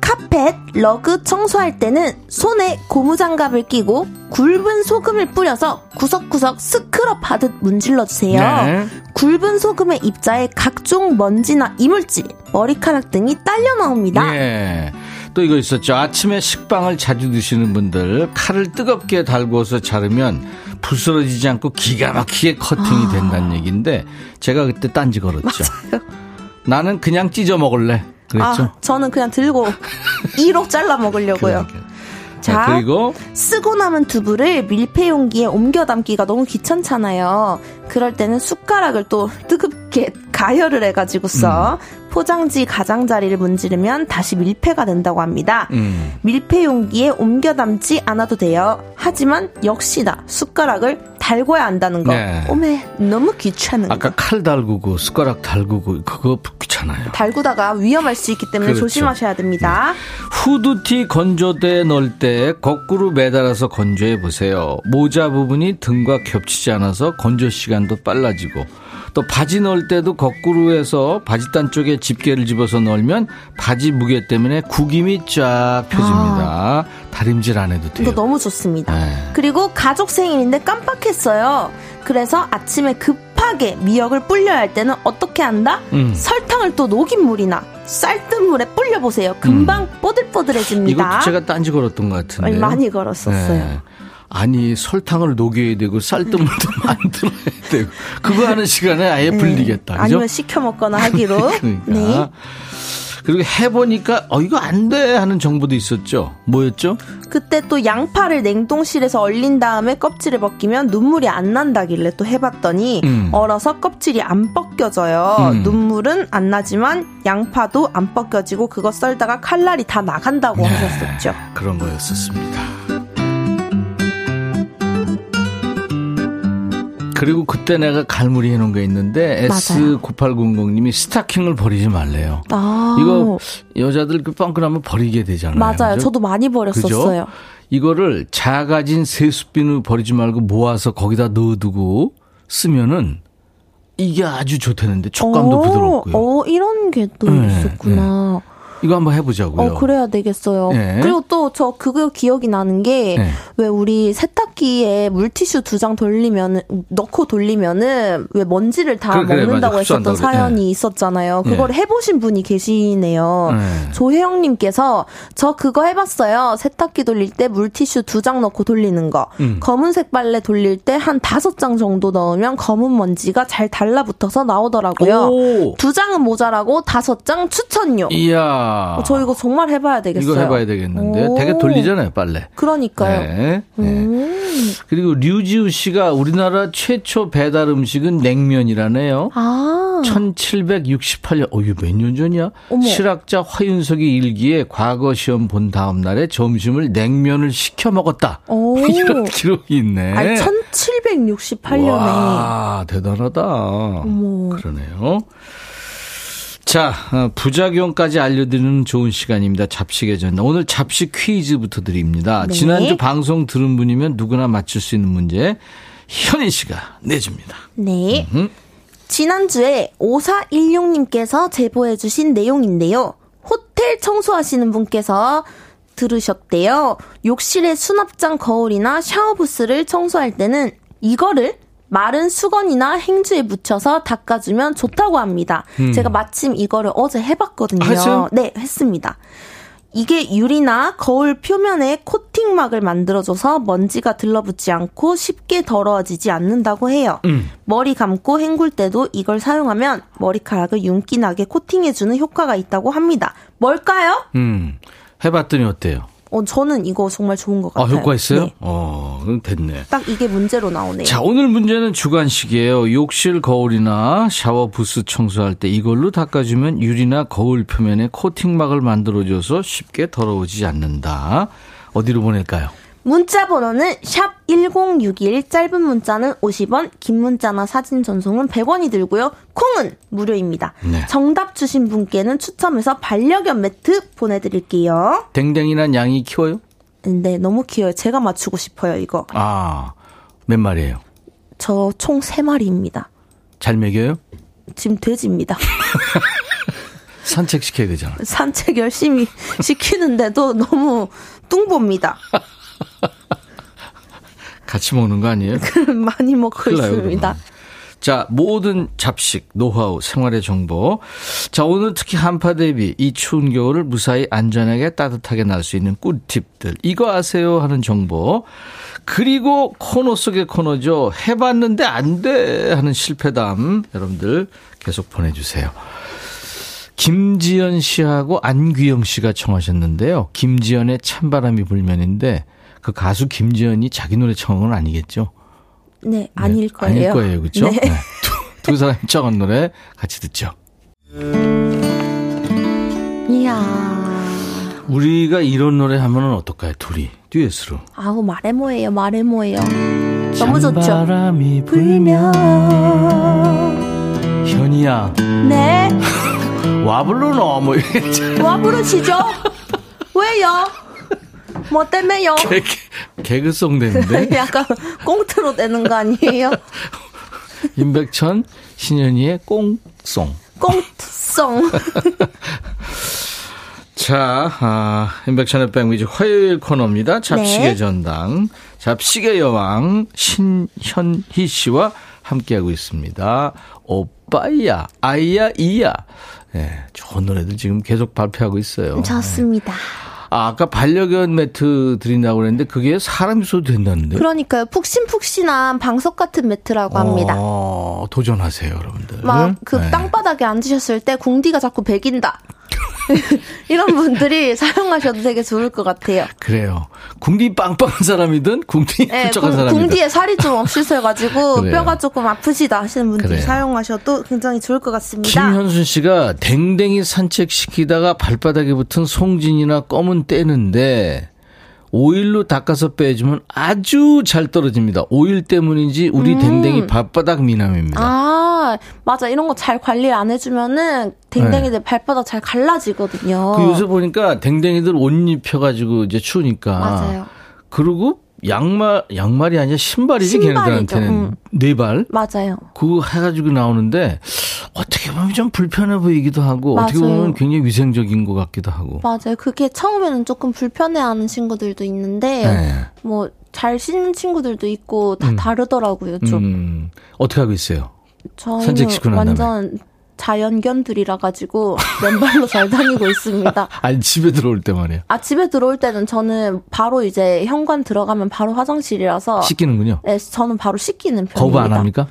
카펫, 러그 청소할 때는 손에 고무장갑을 끼고 굵은 소금을 뿌려서 구석구석 스크럽 하듯 문질러 주세요. 네. 굵은 소금의 입자에 각종 먼지나 이물질, 머리카락 등이 딸려 나옵니다. 예. 또 이거 있었죠. 아침에 식빵을 자주 드시는 분들 칼을 뜨겁게 달구어서 자르면 부스러지지 않고 기가 막히게 커팅이 된다는 얘기인데 제가 그때 딴지 걸었죠. 나는 그냥 찢어 먹을래. 그랬죠. 아, 저는 그냥 들고 1호 잘라 먹으려고요. 그러니까. 자, 자, 그리고 쓰고 남은 두부를 밀폐 용기에 옮겨 담기가 너무 귀찮잖아요. 그럴 때는 숟가락을 또 뜨겁게 가열을 해가지고 써 음. 포장지 가장자리를 문지르면 다시 밀폐가 된다고 합니다. 음. 밀폐 용기에 옮겨 담지 않아도 돼요. 하지만 역시나 숟가락을 달궈야 한다는 거. 네. 오메 너무 귀찮은 아까 거. 칼 달구고 숟가락 달구고 그거 귀찮아요. 달구다가 위험할 수 있기 때문에 그렇죠. 조심하셔야 됩니다. 후드티 건조대에 넣을 때 거꾸로 매달아서 건조해 보세요. 모자 부분이 등과 겹치지 않아서 건조 시간도 빨라지고 또 바지 넣을 때도 거꾸로 해서 바지단 쪽에 집게를 집어서 넣으면 바지 무게 때문에 구김이 쫙 펴집니다. 다림질 안 해도 돼요. 이거 너무 좋습니다. 네. 그리고 가족 생일인데 깜빡했어요. 그래서 아침에 급하게 미역을 불려야 할 때는 어떻게 한다? 음. 설탕을 또 녹인 물이나 쌀뜨물에 불려보세요. 금방 뽀들뽀들해집니다. 음. 이것도 제가 딴지 걸었던 것 같은데. 많이 걸었었어요. 네. 아니 설탕을 녹여야 되고 쌀뜨물도 만들어야 되고 그거 하는 시간에 아예 불리겠다. 그죠? 네. 아니면 시켜 먹거나 하기로. 그러니까. 네. 그리고 해보니까 어 이거 안 돼 하는 정보도 있었죠. 뭐였죠? 그때 또 양파를 냉동실에서 얼린 다음에 껍질을 벗기면 눈물이 안 난다길래 또 해봤더니 음. 얼어서 껍질이 안 벗겨져요. 음. 눈물은 안 나지만 양파도 안 벗겨지고 그거 썰다가 칼날이 다 나간다고 네. 하셨었죠. 그런 거였었습니다. 그리고 그때 내가 갈무리 해놓은 게 있는데 맞아요. S9800님이 스타킹을 버리지 말래요. 아, 이거 여자들 그 뻥크나면 버리게 되잖아요. 맞아요. 그죠? 저도 많이 버렸었어요. 그죠? 이거를 작아진 세숫비누 버리지 말고 모아서 거기다 넣어두고 쓰면은 이게 아주 좋다는데 촉감도 어, 부드럽고요. 어, 이런 게또 네, 있었구나. 이거 한번 해보자고요. 어, 그래야 되겠어요. 네. 그리고 또 저 그거 기억이 나는 게, 네. 왜 우리 세탁 세탁기에 물티슈 두 장 돌리면 넣고 돌리면은 왜 먼지를 다 그래, 그래, 먹는다고 맞아. 했었던. 사연이 있었잖아요. 그걸 네. 해보신 분이 계시네요. 네. 조혜영님께서 저 그거 해봤어요. 세탁기 돌릴 때 물티슈 두 장 넣고 돌리는 거. 음. 검은색 빨래 돌릴 때 한 다섯 장 정도 넣으면 검은 먼지가 잘 달라붙어서 나오더라고요. 오. 두 장은 모자라고 다섯 장 추천요. 이야. 어, 저 이거 정말 해봐야 되겠어요. 이거 해봐야 되겠는데. 오. 되게 돌리잖아요, 빨래. 그러니까요. 네. 네. 음. 그리고 류지우 씨가 우리나라 최초 배달 음식은 냉면이라네요. 아. 1768년, 어, 이거 몇년 전이야? 어머. 실학자 화윤석이 일기에 과거 시험 본 다음 날에 점심을 냉면을 시켜 먹었다. 오. 이런 기록이 있네. 아니, 1768년에. 와, 대단하다. 어머. 그러네요. 자, 어, 부작용까지 알려드리는 좋은 시간입니다. 잡식의 전당. 오늘 잡식 퀴즈부터 드립니다. 네. 지난주 방송 들은 분이면 누구나 맞출 수 있는 문제 현희 씨가 내줍니다. 네. 음. 지난주에 5416님께서 제보해주신 내용인데요. 호텔 청소하시는 분께서 들으셨대요. 욕실의 수납장 거울이나 샤워부스를 청소할 때는 이거를 마른 수건이나 행주에 묻혀서 닦아주면 좋다고 합니다. 제가 마침 이거를 어제 해봤거든요. 했어요? 네, 했습니다. 이게 유리나 거울 표면에 코팅막을 만들어줘서 먼지가 들러붙지 않고 쉽게 더러워지지 않는다고 해요. 머리 감고 헹굴 때도 이걸 사용하면 머리카락을 윤기나게 코팅해주는 효과가 있다고 합니다. 뭘까요? 음, 해봤더니 어때요? 어, 저는 이거 정말 좋은 것 아, 같아요. 효과 있어요? 네. 어, 그럼 됐네. 딱 이게 문제로 나오네요. 자, 오늘 문제는 주관식이에요. 욕실 거울이나 샤워 부스 청소할 때 이걸로 닦아주면 유리나 거울 표면에 코팅막을 만들어줘서 쉽게 더러워지지 않는다. 어디로 보낼까요? 문자 번호는 샵 1061, 짧은 문자는 50원, 긴 문자나 사진 전송은 100원이 들고요. 콩은 무료입니다. 네. 정답 주신 분께는 추첨해서 반려견 매트 보내드릴게요. 댕댕이란 양이 키워요? 네, 너무 귀여워요. 제가 맞추고 싶어요, 이거. 아, 몇 마리예요? 저 총 3마리입니다. 잘 먹여요? 지금 돼지입니다. 산책시켜야 되잖아. 산책 열심히 시키는데도 너무 뚱봅니다. 같이 먹는 거 아니에요? 많이 먹고 있습니다. 그러면. 자, 모든 잡식, 노하우, 생활의 정보. 자, 오늘 특히 한파 대비 이 추운 겨울을 무사히 안전하게 따뜻하게 날 수 있는 꿀팁들. 이거 아세요? 하는 정보. 그리고 코너 속의 코너죠. 해봤는데 안 돼! 하는 실패담. 여러분들 계속 보내주세요. 김지연 씨하고 안귀영 씨가 청하셨는데요. 김지연의 찬바람이 불면인데 그 가수 김지연이 자기 노래 건 아니겠죠? 네, 아닐 거예요. 아닐 거예요, 그렇죠? 네. 두, 두 사람이 청한 노래 같이 듣죠. 이야. 우리가 이런 노래 하면은 어떨까요? 둘이 듀엣으로. 아우, 말해 뭐예요, 말해 뭐예요. 너무 좋죠? 찬바람이 불면. 현이야 네. 와 불러너 뭐 이렇게 와 부르시죠? 왜요? 뭐 때문에요? 개그, 개그송 되는데 약간 꽁트로 되는 거 아니에요? 임백천 신현이의 꽁송. 꽁트송. 자, 아, 임백천의 백미지 화요일 코너입니다. 잡식의 네. 전당, 잡식의 여왕 신현희 씨와 함께하고 있습니다. 오빠야, 아이야, 이야. 예, 좋은 노래들 지금 계속 발표하고 있어요. 좋습니다. 아, 아까 반려견 매트 드린다고 그랬는데 그게 사람이 써도 된다는데. 그러니까요. 푹신푹신한 방석 같은 매트라고 합니다. 어, 도전하세요, 여러분들. 막그 네. 땅바닥에 앉으셨을 때 궁디가 자꾸 베긴다. 이런 분들이 사용하셔도 되게 좋을 것 같아요. 그래요. 궁디 빵빵한 사람이든 궁디 네, 훌쩍한 궁, 사람이든. 궁디에 살이 좀 없으셔가지고. 뼈가 조금 아프시다 하시는 분들이 그래요. 사용하셔도 굉장히 좋을 것 같습니다. 김현순 씨가 댕댕이 산책시키다가 발바닥에 붙은 송진이나 껌은 떼는데 오일로 닦아서 빼주면 아주 잘 떨어집니다. 오일 때문인지 우리 댕댕이 발바닥 미남입니다. 음. 아, 맞아. 이런 거 잘 관리 안 해주면은 댕댕이들 발바닥 잘 갈라지거든요. 그 요새 보니까 댕댕이들 옷 입혀가지고 이제 추우니까. 맞아요. 그리고 양말, 양말이 아니라 신발이지, 신발이죠. 걔네들한테는. 음. 네 발. 맞아요. 그거 해가지고 나오는데, 어떻게 보면 좀 불편해 보이기도 하고 어떻게 맞아요. 보면 굉장히 위생적인 것 같기도 하고. 맞아요. 그게 처음에는 조금 불편해하는 친구들도 있는데 네. 뭐잘 신는 친구들도 있고 다 다르더라고요. 좀 음, 어떻게 하고 있어요? 저는 산책시키고 난 완전 자연견들이라 가지고 맨발로 잘 다니고 있습니다. 아니 집에 들어올 때 말이야. 아 집에 들어올 때는 저는 바로 이제 현관 들어가면 바로 화장실이라서 씻기는군요. 네, 저는 바로 씻기는 편입니다. 거부 안 합니까?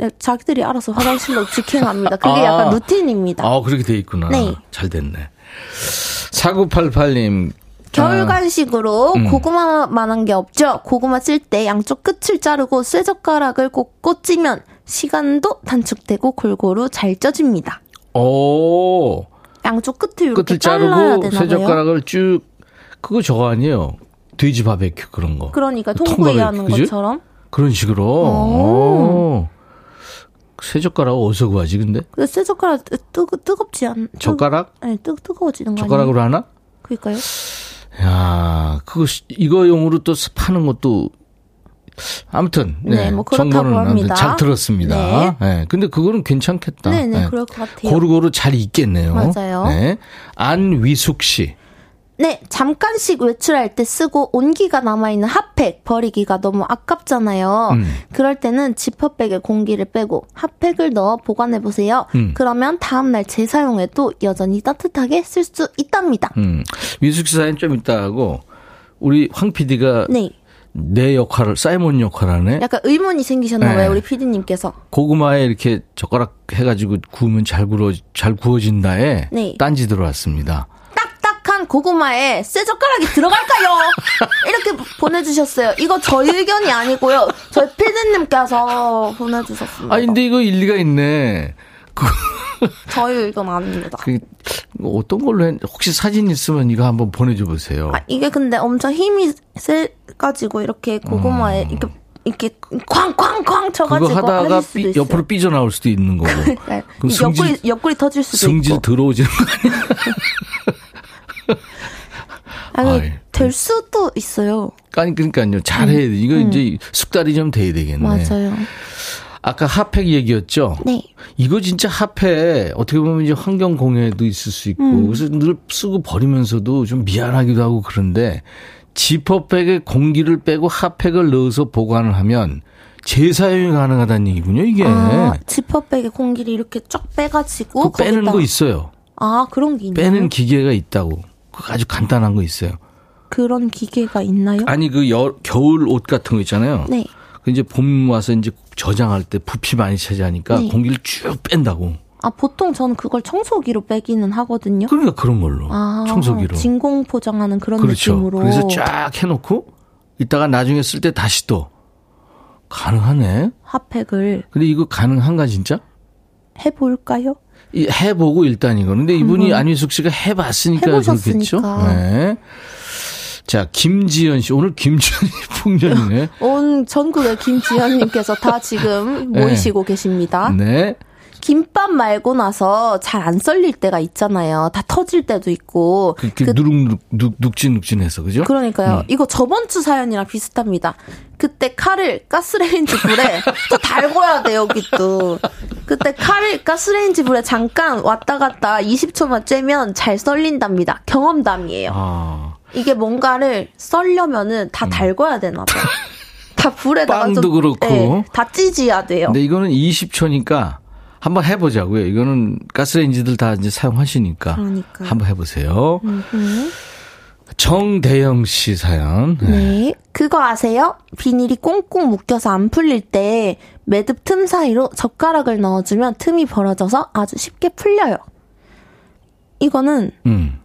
네, 자기들이 알아서 화장실로 직행합니다. 그게 아. 약간 루틴입니다. 아, 그렇게 돼 있구나. 네. 잘 됐네. 4988님. 겨울 간식으로 음. 고구마만한 게 없죠. 고구마 찔 때 양쪽 끝을 자르고 쇠젓가락을 꼭 꽂으면 시간도 단축되고 골고루 잘 쪄집니다. 오, 양쪽 끝을 이렇게 끝을 자르고 봐요. 젓가락을 쭉, 그거 저거 아니에요. 돼지 바베큐 그런 거. 그러니까 통구이 하는 그지? 것처럼. 그런 식으로. 오. 새 젓가락 어디서 구하지, 근데? 근데 쇠젓가락 뜨, 뜨, 뜨겁지 않? 뜨- 젓가락? 아니 뜨, 뜨거워지는 거 아니에요? 젓가락으로 하나? 그니까요. 야, 그거 시- 이거용으로 또 파는 것도 아무튼 네, 네, 뭐 정보는 합니다. 잘 들었습니다. 네. 네, 근데 그거는 괜찮겠다. 네 네 그럴 것 같아요. 고루고루 잘 있겠네요. 맞아요. 네. 안위숙 씨. 네, 잠깐씩 외출할 때 쓰고 온기가 남아있는 핫팩 버리기가 너무 아깝잖아요. 음. 그럴 때는 지퍼백에 공기를 빼고 핫팩을 넣어 보관해보세요. 음. 그러면 다음날 재사용해도 여전히 따뜻하게 쓸 수 있답니다. 음. 위숙 씨 사연 좀 이따 하고 우리 황 PD가 네. 내 역할을 사이먼 역할 하네. 약간 의문이 생기셨나 봐요, 네. 우리 피디님께서. 고구마에 이렇게 젓가락 해가지고 구우면 잘 구워 잘 구워진다에 네. 딴지 들어왔습니다. 딱딱한 고구마에 쇠 젓가락이 들어갈까요? 이렇게 보내주셨어요. 이거 저희 의견이 아니고요. 저희 피디님께서 보내주셨습니다. 아 근데 이거 일리가 있네. 그 저희 의견 아닙니다. 그 어떤 걸로 했, 혹시 사진 있으면 이거 한번 보내줘 보세요. 아, 이게 근데 엄청 힘이 세가지고 이렇게 고구마에 이렇게 이렇게 쾅쾅쾅 그거 쳐가지고 하다가 하실 수도 삐-. 옆으로 삐져나올 수도 있는 거고. 네. 그럼 이 승질, 옆구리 옆구리 터질 수도 승질 있고. 들어오지는 거 아니야? 아니 아이, 될 수도 있어요. 아니 그러니까요. 잘해야 돼. 이거 이제 숙달이 좀 돼야 되겠네. 음. 맞아요. 아까 핫팩 얘기였죠. 네. 이거 진짜 핫팩 어떻게 보면 이제 환경 공해도 있을 수 있고 음. 그래서 늘 쓰고 버리면서도 좀 미안하기도 하고 그런데 지퍼백에 공기를 빼고 핫팩을 넣어서 보관을 하면 재사용이 가능하다는 얘기군요. 이게 아 지퍼백에 공기를 이렇게 쫙 빼가지고 그 빼는 거기다가- 거 있어요. 아 그런 게 있나요? 빼는 기계가 있다고. 그거 아주 간단한 거 있어요. 그런 기계가 있나요? 아니 그 여, 겨울 옷 같은 거 있잖아요. 네. 그 이제 봄 와서 이제 저장할 때 부피 많이 차지하니까 네. 공기를 쭉 뺀다고. 아 보통 저는 그걸 청소기로 빼기는 하거든요. 그러니까 그런 걸로 아 청소기로. 진공 포장하는 그런 그렇죠. 느낌으로. 그래서 쫙 해놓고 이따가 나중에 쓸 때 다시 또 가능하네. 핫팩을 근데 이거 가능한가 진짜? 해볼까요? 이 해보고 일단 이거. 근데 이분이 안희숙 씨가 해봤으니까 해보셨으니까. 그렇겠죠. 네. 자 김지연 씨 오늘 김지연이 풍년이네. 온 전국의 김지현님께서 다 지금 네. 모이시고 계십니다. 네. 김밥 말고 나서 잘 안 썰릴 때가 있잖아요. 다 터질 때도 있고. 그, 그 그- 누룩 누룩 눅진눅진해서 그죠? 그러니까요. 음. 이거 저번 주 사연이랑 비슷합니다. 그때 칼을 가스레인지 불에 또 달궈야 돼, 여기 또. 그때 칼을 가스레인지 불에 잠깐 왔다 갔다 20초만 쬐면 잘 썰린답니다. 경험담이에요. 아 이게 뭔가를 썰려면은 다 달궈야 되나 봐요. 다 불에다가 음. 빵도 좀, 그렇고. 네, 다 찢어야 돼요. 근데 이거는 20초니까 한번 해보자고요. 이거는 가스레인지들 다 이제 사용하시니까 그러니까. 한번 해보세요. 음. 정대영 씨 사연. 네. 네. 그거 아세요? 비닐이 꽁꽁 묶여서 안 풀릴 때 매듭 틈 사이로 젓가락을 넣어주면 틈이 벌어져서 아주 쉽게 풀려요. 이거는, 음.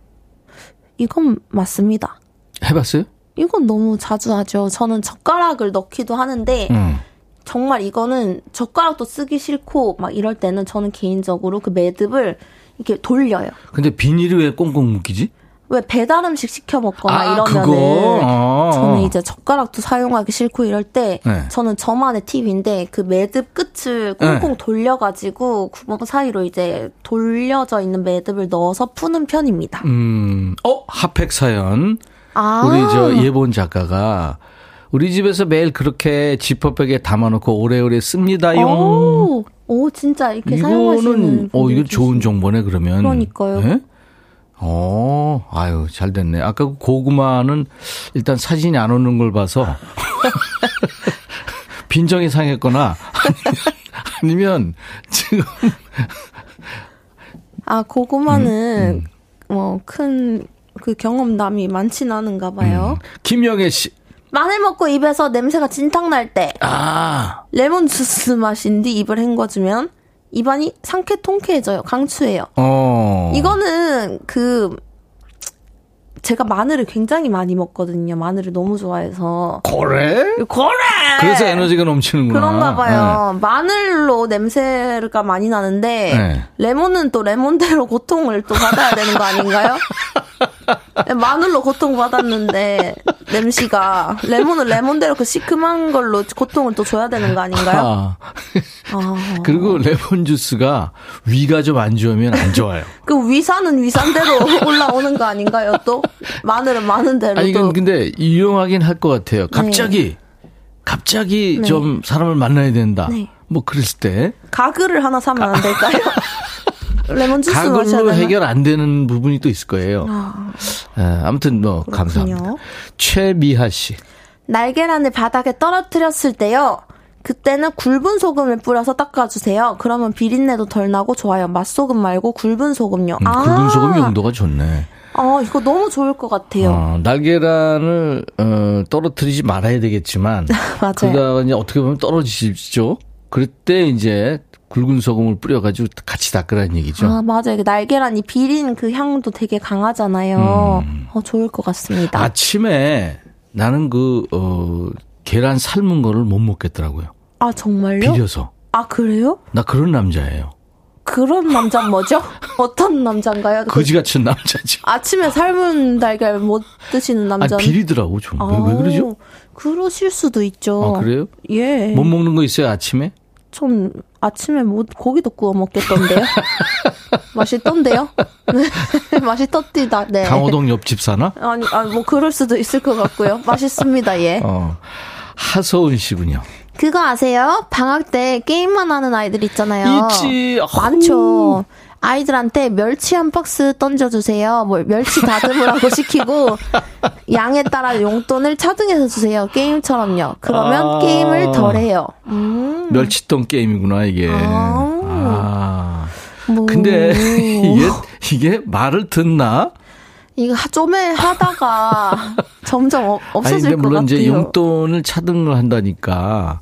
이건 맞습니다. 해봤어요? 이건 너무 자주 하죠. 저는 젓가락을 넣기도 하는데, 음. 정말 이거는 젓가락도 쓰기 싫고, 막 이럴 때는 저는 개인적으로 그 매듭을 이렇게 돌려요. 근데 비닐이 왜 꽁꽁 묶이지? 왜 배달 음식 시켜 먹거나 아, 이러면은? 아. 저는 이제 젓가락도 사용하기 싫고 이럴 때 네. 저는 저만의 팁인데 그 매듭 끝을 꽁꽁 네. 돌려가지고 구멍 사이로 이제 돌려져 있는 매듭을 넣어서 푸는 편입니다. 음. 어? 핫팩 사연. 아 우리 저 예본 작가가 우리 집에서 매일 그렇게 지퍼백에 담아놓고 오래오래 씁니다용. 오, 오, 진짜 이렇게 사용하시는 이거는 어 이건 좋은 정보네 그러면. 그러니까요. 예? 어, 아유 잘 됐네. 아까 그 고구마는 일단 사진이 안 오는 걸 봐서 빈정이 상했거나 아니면 지금 아, 고구마는, 음, 뭐, 큰, 그 경험담이 많진 않은가 봐요. 김영애 씨. 마늘 먹고 입에서 냄새가 진탕 날 때, 아, 레몬 주스 뒤 입을 헹궈주면, 입안이 상쾌 통쾌해져요. 강추해요. 어. 이거는, 그, 제가 마늘을 굉장히 많이 먹거든요. 마늘을 너무 좋아해서. 그래? 그래! 그래서 에너지가 넘치는구나. 그런가 봐요. 마늘로 냄새가 많이 나는데 네. 레몬은 또 레몬대로 고통을 또 받아야 되는 거 아닌가요? 마늘로 고통 받았는데 냄새가 레몬은 레몬대로 그 시큼한 걸로 고통을 또 줘야 되는 거 아닌가요? 아, 아, 그리고 레몬 주스가 위가 좀 안 좋으면 안 좋아요. 그 위산은 위산대로 올라오는 거 아닌가요? 또 마늘은 마는 대로 아니, 또 이건 근데 유용하긴 할 것 같아요. 갑자기, 갑자기 네. 좀 사람을 만나야 된다. 네. 뭐 그랬을 때. 가글을 하나 사면 안 될까요? 레몬 주스 마셔야 가글로? 해결 안 되는 부분이 또 있을 거예요. 아, 예, 아무튼 뭐, 그렇군요. 감사합니다. 최미하 씨. 날계란을 바닥에 떨어뜨렸을 때요. 그때는 굵은 소금을 뿌려서 닦아주세요. 그러면 비린내도 덜 나고 좋아요. 맛소금 말고 굵은 소금요. 음, 굵은 소금 용도가 좋네. 아, 이거 너무 좋을 것 같아요. 어, 날계란을 어, 떨어뜨리지 말아야 되겠지만 맞아요. 그러다가 이제 어떻게 보면 떨어지죠. 그럴 때 이제 굵은 소금을 뿌려가지고 같이 닦으라는 얘기죠. 아, 맞아요. 그 날계란이 비린 그 향도 되게 강하잖아요. 어, 좋을 것 같습니다. 음. 아침에 나는 그 어, 계란 삶은 거를 못 먹겠더라고요. 아, 정말요? 비려서. 아, 그래요? 나 그런 남자예요. 그런 남자는 뭐죠? 어떤 남자인가요? 그 거지 같은 남자죠. 아침에 삶은 달걀 못 드시는 아 남자는. 비리더라고 좀. 왜, 왜 그러죠? 아우, 그러실 수도 있죠. 아 그래요? 예. 못 먹는 거 있어요 아침에? 전 아침에 뭐 고기도 구워 먹겠던데요. 맛있던데요? 네. 맛있던디다. 네. 강호동 옆집 사나? 아니, 아니, 뭐 그럴 수도 있을 것 같고요. 맛있습니다. 예. 어. 하서운 씨군요. 그거 아세요? 방학 때 게임만 하는 아이들 있잖아요. 있지. 많죠. 아이들한테 멸치 한 박스 던져주세요. 뭐 멸치 다듬으라고 시키고 양에 따라 용돈을 차등해서 주세요. 게임처럼요. 그러면 아. 게임을 덜해요. 음. 멸치똥 게임이구나 이게. 아. 아. 뭐. 근데 이게 이게 말을 듣나? 이거 하- 좀해 하다가 점점 어- 아니 없어질 근데 것 물론 같아요. 이제 용돈을 차등을 한다니까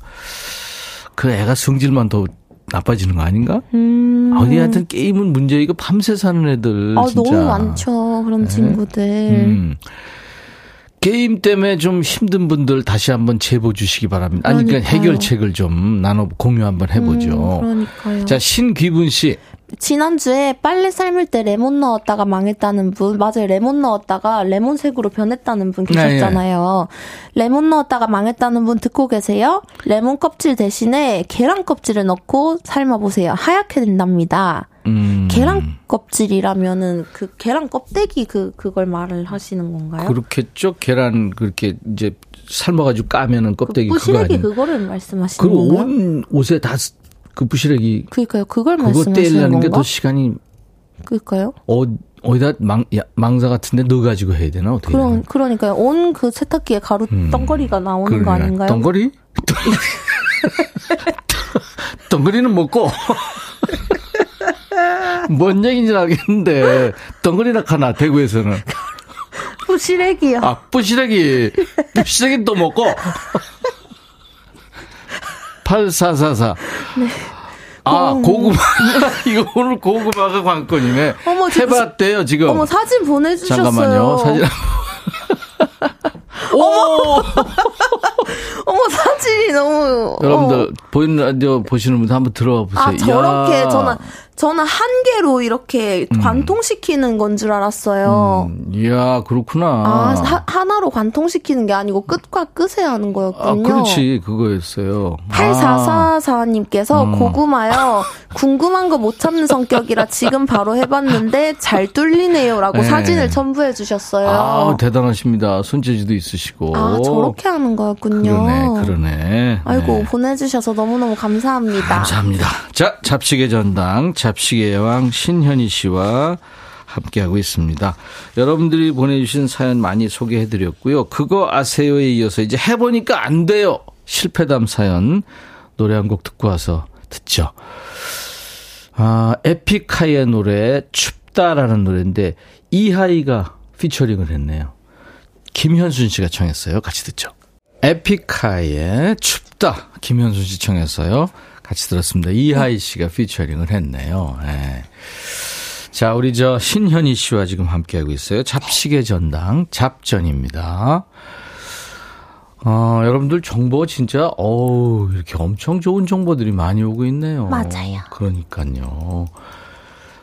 그 애가 성질만 더 나빠지는 거 아닌가? 음. 어디 하여튼 게임은 문제 이거 밤새 사는 애들 아, 진짜. 너무 많죠. 그런 친구들. 음. 게임 때문에 좀 힘든 분들 다시 한번 제보 주시기 바랍니다. 아니 그러니까. 해결책을 좀 나눠 공유 한번 해보죠. 음, 그러니까요. 자 신귀분 씨. 지난주에 빨래 삶을 때 레몬 넣었다가 망했다는 분, 맞아요. 레몬 넣었다가 레몬색으로 변했다는 분 계셨잖아요. 레몬 넣었다가 망했다는 분 듣고 계세요? 레몬 껍질 대신에 계란 껍질을 넣고 삶아보세요. 하얗게 된답니다. 음. 계란 껍질이라면은 그 계란 껍데기 그, 그걸 말을 하시는 건가요? 그렇겠죠. 계란 그렇게 이제 삶아가지고 까면은 그 껍데기 그거 부시래기 아니에요. 그거를 말씀하시는 그리고 건가요? 온 옷에 다 그 부시래기 그니까요. 그걸 그거 말씀하시는 떼려는 게 건가? 더 시간이 그니까요. 어 어디다 망 야, 망사 같은데 넣어 가지고 해야 되나 어떻게? 그런 되나? 그러니까요. 온 그 세탁기에 가루 덩거리가 나오는 거 그러네. 아닌가요? 덩거리? 덩거리는 먹고 뭔 얘기인지 알겠는데 덩거리나 하나 대구에서는 부시래기요. 아 뿌시래기 뿌시래기 또 먹고 8444 아, 고구마. 이거 오늘 고구마가 관건이네. 어머, 해봤대요, 지금. 어머 사진 보내주셨어요. 잠깐만요. 사진. 오! 어머 사진이 너무. 여러분들, 보이는 라디오 보시는 분들 한번 들어와 보세요. 아 저렇게 이야. 저는 한 개로 이렇게 음. 관통시키는 건 줄 알았어요. 음, 이야, 그렇구나. 아, 하, 하나로 관통시키는 게 아니고 끝과 끝에 하는 아, 거였군요. 그렇지. 그거였어요. 아, 8444님께서 음. 고구마요. 궁금한 거 못 참는 성격이라 지금 바로 해봤는데 잘 뚫리네요. 라고 네. 사진을 첨부해 주셨어요. 아, 대단하십니다. 손재주도 있으시고. 아, 저렇게 하는 거였군요. 그러네, 그러네. 아이고, 네. 보내주셔서 너무너무 감사합니다. 감사합니다. 자, 잡식의 전당, 잡 식의 여왕 신현희 씨와 함께하고 있습니다. 여러분들이 보내주신 사연 많이 소개해드렸고요. 그거 아세요에 이어서 이제 해보니까 안 돼요. 실패담 사연 노래 한 곡 듣고 와서 듣죠. 아, 에픽하이의 노래 춥다라는 노래인데 이하이가 피처링을 했네요. 김현순 씨가 청했어요. 같이 듣죠. 에픽하이의 춥다 김현순 씨 청했어요. 같이 들었습니다. 이하이 씨가 피처링을 했네요. 예. 자, 우리 저 신현희 씨와 지금 함께하고 있어요. 잡식의 전당 잡전입니다. 어, 여러분들 정보 진짜 어우 이렇게 엄청 좋은 정보들이 많이 오고 있네요. 맞아요. 그러니까요.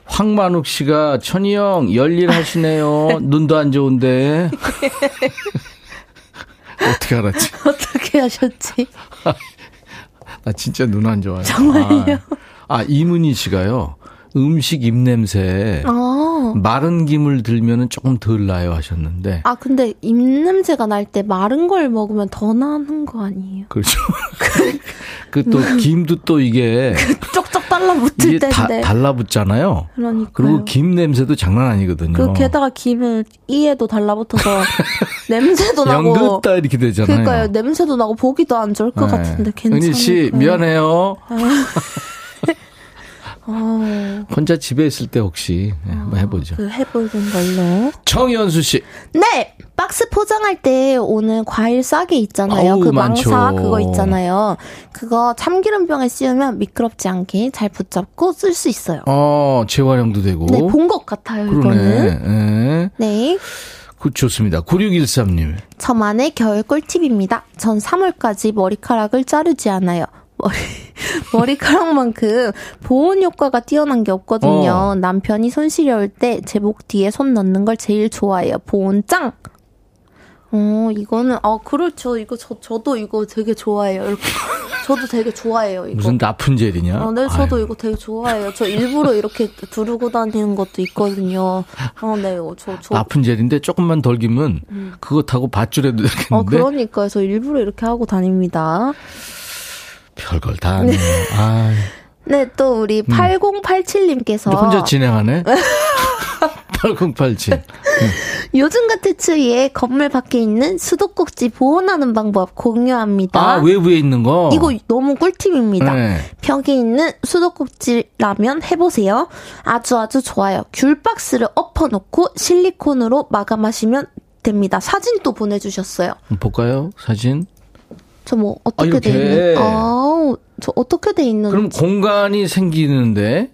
황만욱 씨가 천희 형 열일 하시네요. 눈도 안 좋은데. 어떻게 알았지? 어떻게 하셨지? 나 진짜 눈 안 좋아요. 정말요? 아, 아, 이문희 씨가요. 음식 입냄새 아. 마른 김을 들면은 조금 덜 나요 하셨는데 아, 근데 입냄새가 날 때 마른 걸 먹으면 더 나는 거 아니에요? 그렇죠. 그 또 김도 또 이게 쪽쪽 달라붙을 이게 다, 때인데. 달라붙잖아요. 그러니까요. 그리고 김 냄새도 장난 아니거든요. 그 게다가 김을 이에도 달라붙어서 냄새도 나고. 연긋다 이렇게 되잖아요. 그러니까요. 냄새도 나고 보기도 안 좋을 것 네. 같은데 괜찮아요. 은희 씨 미안해요. 어, 혼자 집에 있을 때 혹시 네, 한번 해보죠. 그 해보는 걸로. 정현수 씨. 네! 박스 포장할 때 오늘 과일 싸게 있잖아요. 아우, 그 많죠. 망사 그거 있잖아요. 그거 참기름병에 씌우면 미끄럽지 않게 잘 붙잡고 쓸 수 있어요. 어 재활용도 되고. 네, 본 것 같아요, 그러네. 이거는. 네. 네. 그 좋습니다. 9613님. 저만의 겨울 꿀팁입니다. 전 3월까지 머리카락을 자르지 않아요. 머리, 머리카락만큼 보온 효과가 뛰어난 게 없거든요. 어. 남편이 손 시려울 때 제 목 뒤에 손 넣는 걸 제일 좋아해요. 보온 짱! 어, 이거는, 아, 그렇죠. 이거 저, 저도 이거 되게 좋아해요. 이렇게. 저도 되게 좋아해요. 이거. 무슨 라푼젤이냐? 아, 네, 저도 아유, 이거 되게 좋아해요. 저 일부러 이렇게 두르고 다니는 것도 있거든요. 아, 네, 어, 저, 저. 라푼젤인데 조금만 덜 기면 그거 타고 밧줄해도 되겠는데. 어, 그러니까요. 저 일부러 이렇게 하고 다닙니다. 별걸 다 하네. 아, 네, 또 우리 8087님께서 혼자 진행하네. 8087. 요즘 같은 추위에 건물 밖에 있는 수도꼭지 보온하는 방법 공유합니다. 아, 외부에 있는 거? 이거 너무 꿀팁입니다. 네. 벽에 있는 수도꼭지 라면 해보세요. 아주 아주 좋아요. 귤박스를 엎어놓고 실리콘으로 마감하시면 됩니다. 사진 또 보내주셨어요. 볼까요? 사진. 저 뭐 어떻게 아, 돼. 있는? 아우, 저 어떻게 돼 있는? 그럼 공간이 생기는데,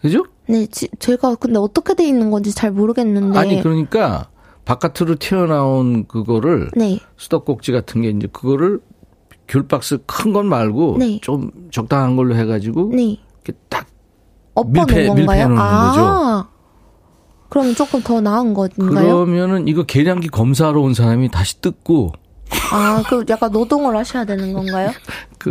그죠? 네, 지- 제가 근데 어떻게 돼 있는 건지 잘 모르겠는데. 아니, 그러니까 바깥으로 튀어나온 그거를 네, 수도꼭지 같은 게 이제 그거를 귤박스 큰 건 말고 네. 좀 적당한 걸로 해가지고 네. 이렇게 딱 밀폐- 건가요? 밀폐해 놓는 아, 그럼 조금 더 나은 건가요? 그러면은 이거 계량기 검사하러 온 사람이 다시 뜯고 아, 그 약간 노동을 하셔야 되는 건가요? 그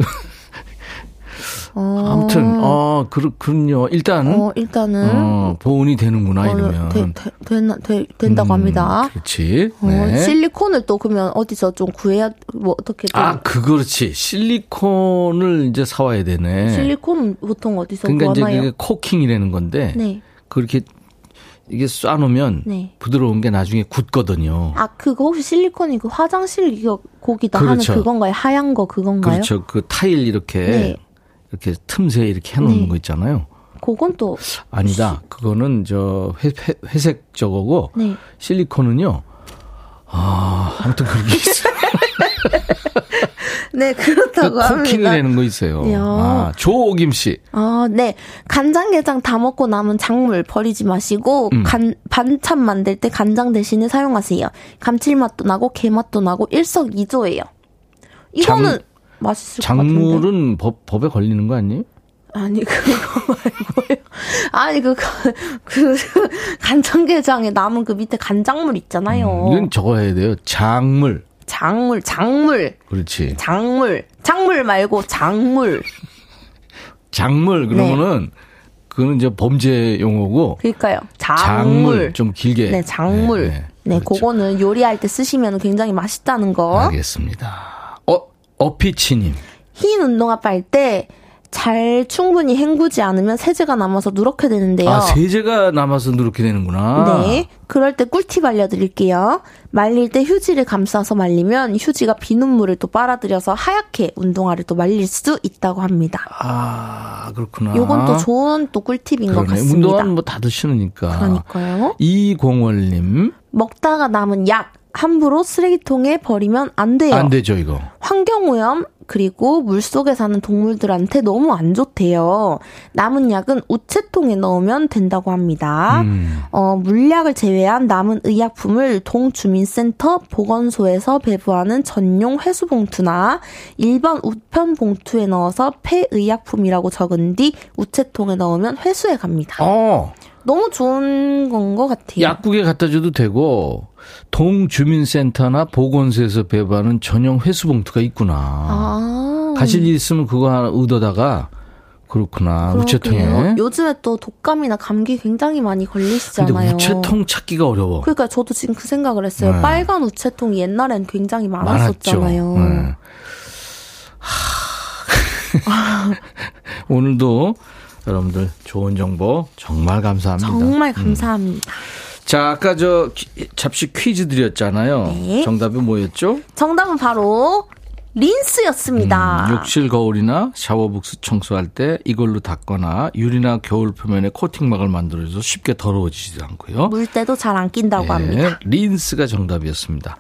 어, 아무튼 어 그렇군요. 일단 어, 일단은 어, 보온이 되는구나 어, 이러면 되, 되, 되나, 되, 된다고 음, 합니다. 그렇지. 어, 네. 실리콘을 또 그러면 어디서 좀 구해야 뭐 어떻게 좀 아, 그렇지. 실리콘을 이제 사와야 되네. 실리콘은 보통 어디서 그러니까 이제 구하나요? 그게 코킹이라는 건데 네. 그렇게 이게 쏴놓으면 네. 부드러운 게 나중에 굳거든요. 아, 그거 혹시 실리콘이 그 화장실 이거 거기다 그렇죠. 하는 그건가요? 하얀 거 그건가요? 그렇죠. 그 타일 이렇게 네. 이렇게 틈새 이렇게 해놓는 네. 거 있잖아요. 그건 또 아니다. 그거는 저 회, 색 저거고 네. 실리콘은요. 아, 아무튼 그렇게 있어요. 네, 그렇다고 코킹을 합니다. 내는 거 있어요. 이야. 아, 조오김 씨. 아, 네. 간장게장 다 먹고 남은 작물 버리지 마시고 음. 간 반찬 만들 때 간장 대신에 사용하세요. 감칠맛도 나고 게맛도 나고 일석이조예요. 이거는 장- 맛있을 것 같은데. 작물은 법, 법에 걸리는 거 아니에요? 아니 그거 말고요. 아니 그, 그, 그 간장게장에 남은 그 밑에 간장물 있잖아요. 음, 이건 저거 해야 돼요. 작물. 작물, 작물, 그렇지. 작물, 작물 말고 작물. 작물 그러면은 그거는 이제 범죄 용어고 그러니까요. 작물. 작물 좀 길게. 네, 작물. 네, 네, 네. 그렇죠. 그거는 요리할 때 쓰시면 굉장히 맛있다는 거. 알겠습니다. 어, 어피치님. 흰 운동화 빨 때 잘 충분히 헹구지 않으면 세제가 남아서 누렇게 되는데요. 아, 세제가 남아서 누렇게 되는구나. 네. 그럴 때 꿀팁 알려드릴게요. 말릴 때 휴지를 감싸서 말리면 휴지가 비눗물을 또 빨아들여서 하얗게 운동화를 또 말릴 수 있다고 합니다. 아, 그렇구나. 요건 또 좋은 또 꿀팁인 것 그러네. 같습니다. 운동화는 뭐 다들 신으니까. 그러니까요. 이공월님. 먹다가 남은 약 함부로 쓰레기통에 버리면 안 돼요. 안 되죠, 이거. 환경오염 그리고 물 속에 사는 동물들한테 너무 안 좋대요. 남은 약은 우체통에 넣으면 된다고 합니다. 음. 어, 물약을 제외한 남은 의약품을 동주민센터 보건소에서 배부하는 전용 회수봉투나 일반 우편 봉투에 넣어서 폐의약품이라고 적은 뒤 우체통에 넣으면 회수해 갑니다. 어, 너무 좋은 건 것 같아요. 약국에 갖다 줘도 되고, 동주민센터나 보건소에서 배부하는 전용 회수 봉투가 있구나. 아. 가실 일 있으면 그거 하나 얻어다가, 그렇구나. 그러게요. 우체통에. 요즘에 또 독감이나 감기 굉장히 많이 근데 걸리시잖아요. 우체통 찾기가 어려워. 그러니까 저도 지금 그 생각을 했어요. 네. 빨간 우체통이 옛날엔 굉장히. 많았었잖아요. 네. 하... 오늘도 여러분들 좋은 정보 정말 감사합니다. 정말 감사합니다. 자, 아까 저 퀴- 잡식 퀴즈 드렸잖아요. 네. 정답이 뭐였죠? 정답은 바로 린스였습니다. 음, 욕실 거울이나 샤워북스 청소할 때 이걸로 닦거나 유리나 겨울 표면에 코팅막을 만들어줘서 쉽게 더러워지지도 않고요. 물때도 잘 안 낀다고 네, 합니다. 린스가 정답이었습니다.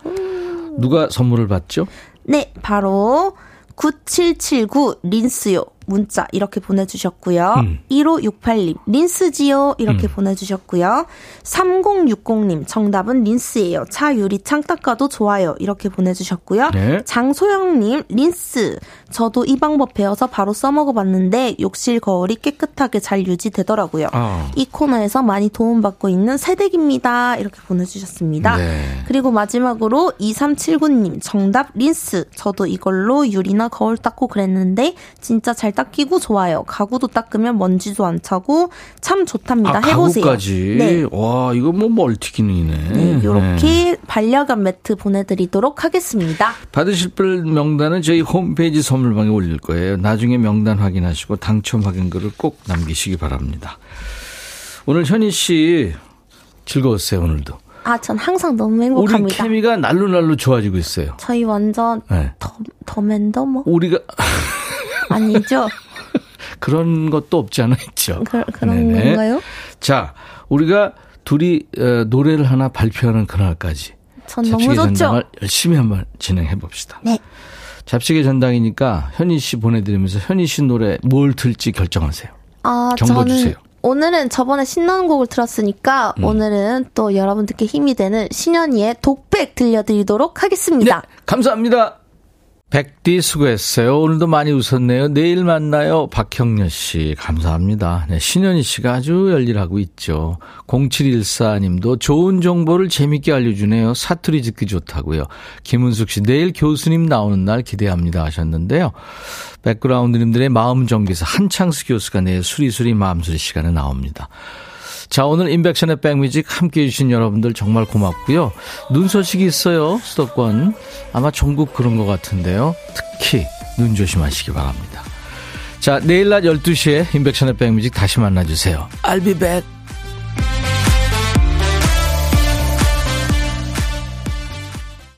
누가 선물을 받죠? 네, 바로 9779 린스요. 문자 이렇게 보내주셨고요. 음. 1568님 린스지요 이렇게 보내주셨고요. 3060님 정답은 린스예요. 차 유리 창 닦아도 좋아요 이렇게 보내주셨고요. 네. 장소영님 린스 저도 이 방법 배워서 바로 써먹어봤는데 욕실 거울이 깨끗하게 잘 유지되더라고요. 아. 이 코너에서 많이 도움받고 있는 새댁입니다. 이렇게 보내주셨습니다. 네. 그리고 마지막으로 2379님 정답 린스 저도 이걸로 유리나 거울 닦고 그랬는데 진짜 잘 닦이고 좋아요. 가구도 닦으면 먼지도 안 차고 참 좋답니다. 아, 해보세요. 가구까지. 네. 와, 이거 뭐 멀티 기능이네. 네, 네. 이렇게 반려견 매트 보내드리도록 하겠습니다. 받으실 분 명단은 저희 홈페이지 선물방에 올릴 거예요. 나중에 명단 확인하시고 당첨 확인글을 꼭 남기시기 바랍니다. 오늘 현희 씨 즐거웠어요, 오늘도. 아, 전 항상 너무 우리 행복합니다. 케미가 날로 날로 좋아지고 있어요. 저희 완전 네. 더, 더맨더 뭐? 우리가 아니죠? 그런 것도 없지 않아 있죠. 그, 네네. 건가요? 자, 우리가 둘이 어, 노래를 하나 발표하는 그날까지 전 너무 잡식의 좋죠? 전당을 열심히 한번 진행해 봅시다. 네. 잡식의 전당이니까 현희 씨 보내드리면서 현희 씨 노래 뭘 틀지 결정하세요. 아, 정보 저는 주세요. 음. 오늘은 저번에 신나는 곡을 들었으니까 오늘은 또 여러분들께 힘이 되는 신현이의 독백 들려드리도록 네, 하겠습니다. 감사합니다. 백디 수고했어요. 오늘도 많이 웃었네요. 내일 만나요. 박형렬 씨, 감사합니다. 네, 신현희 씨가 아주 열일하고 있죠. 0714 님도 좋은 정보를 재밌게 알려주네요. 사투리 듣기 좋다고요. 김은숙 씨, 내일 교수님 나오는 날 기대합니다 하셨는데요. 백그라운드님들의 마음 정기사 한창수 교수가 내일 수리수리 마음수리 시간에 나옵니다. 자, 오늘 인백션의 백뮤직 함께 해주신 여러분들 정말 고맙고요. 눈 소식이 있어요, 수도권. 아마 전국 그런 것 같은데요. 특히 눈 조심하시기 바랍니다. 자, 내일 낮 12시에 인백션의 백뮤직 다시 만나주세요. I'll be back.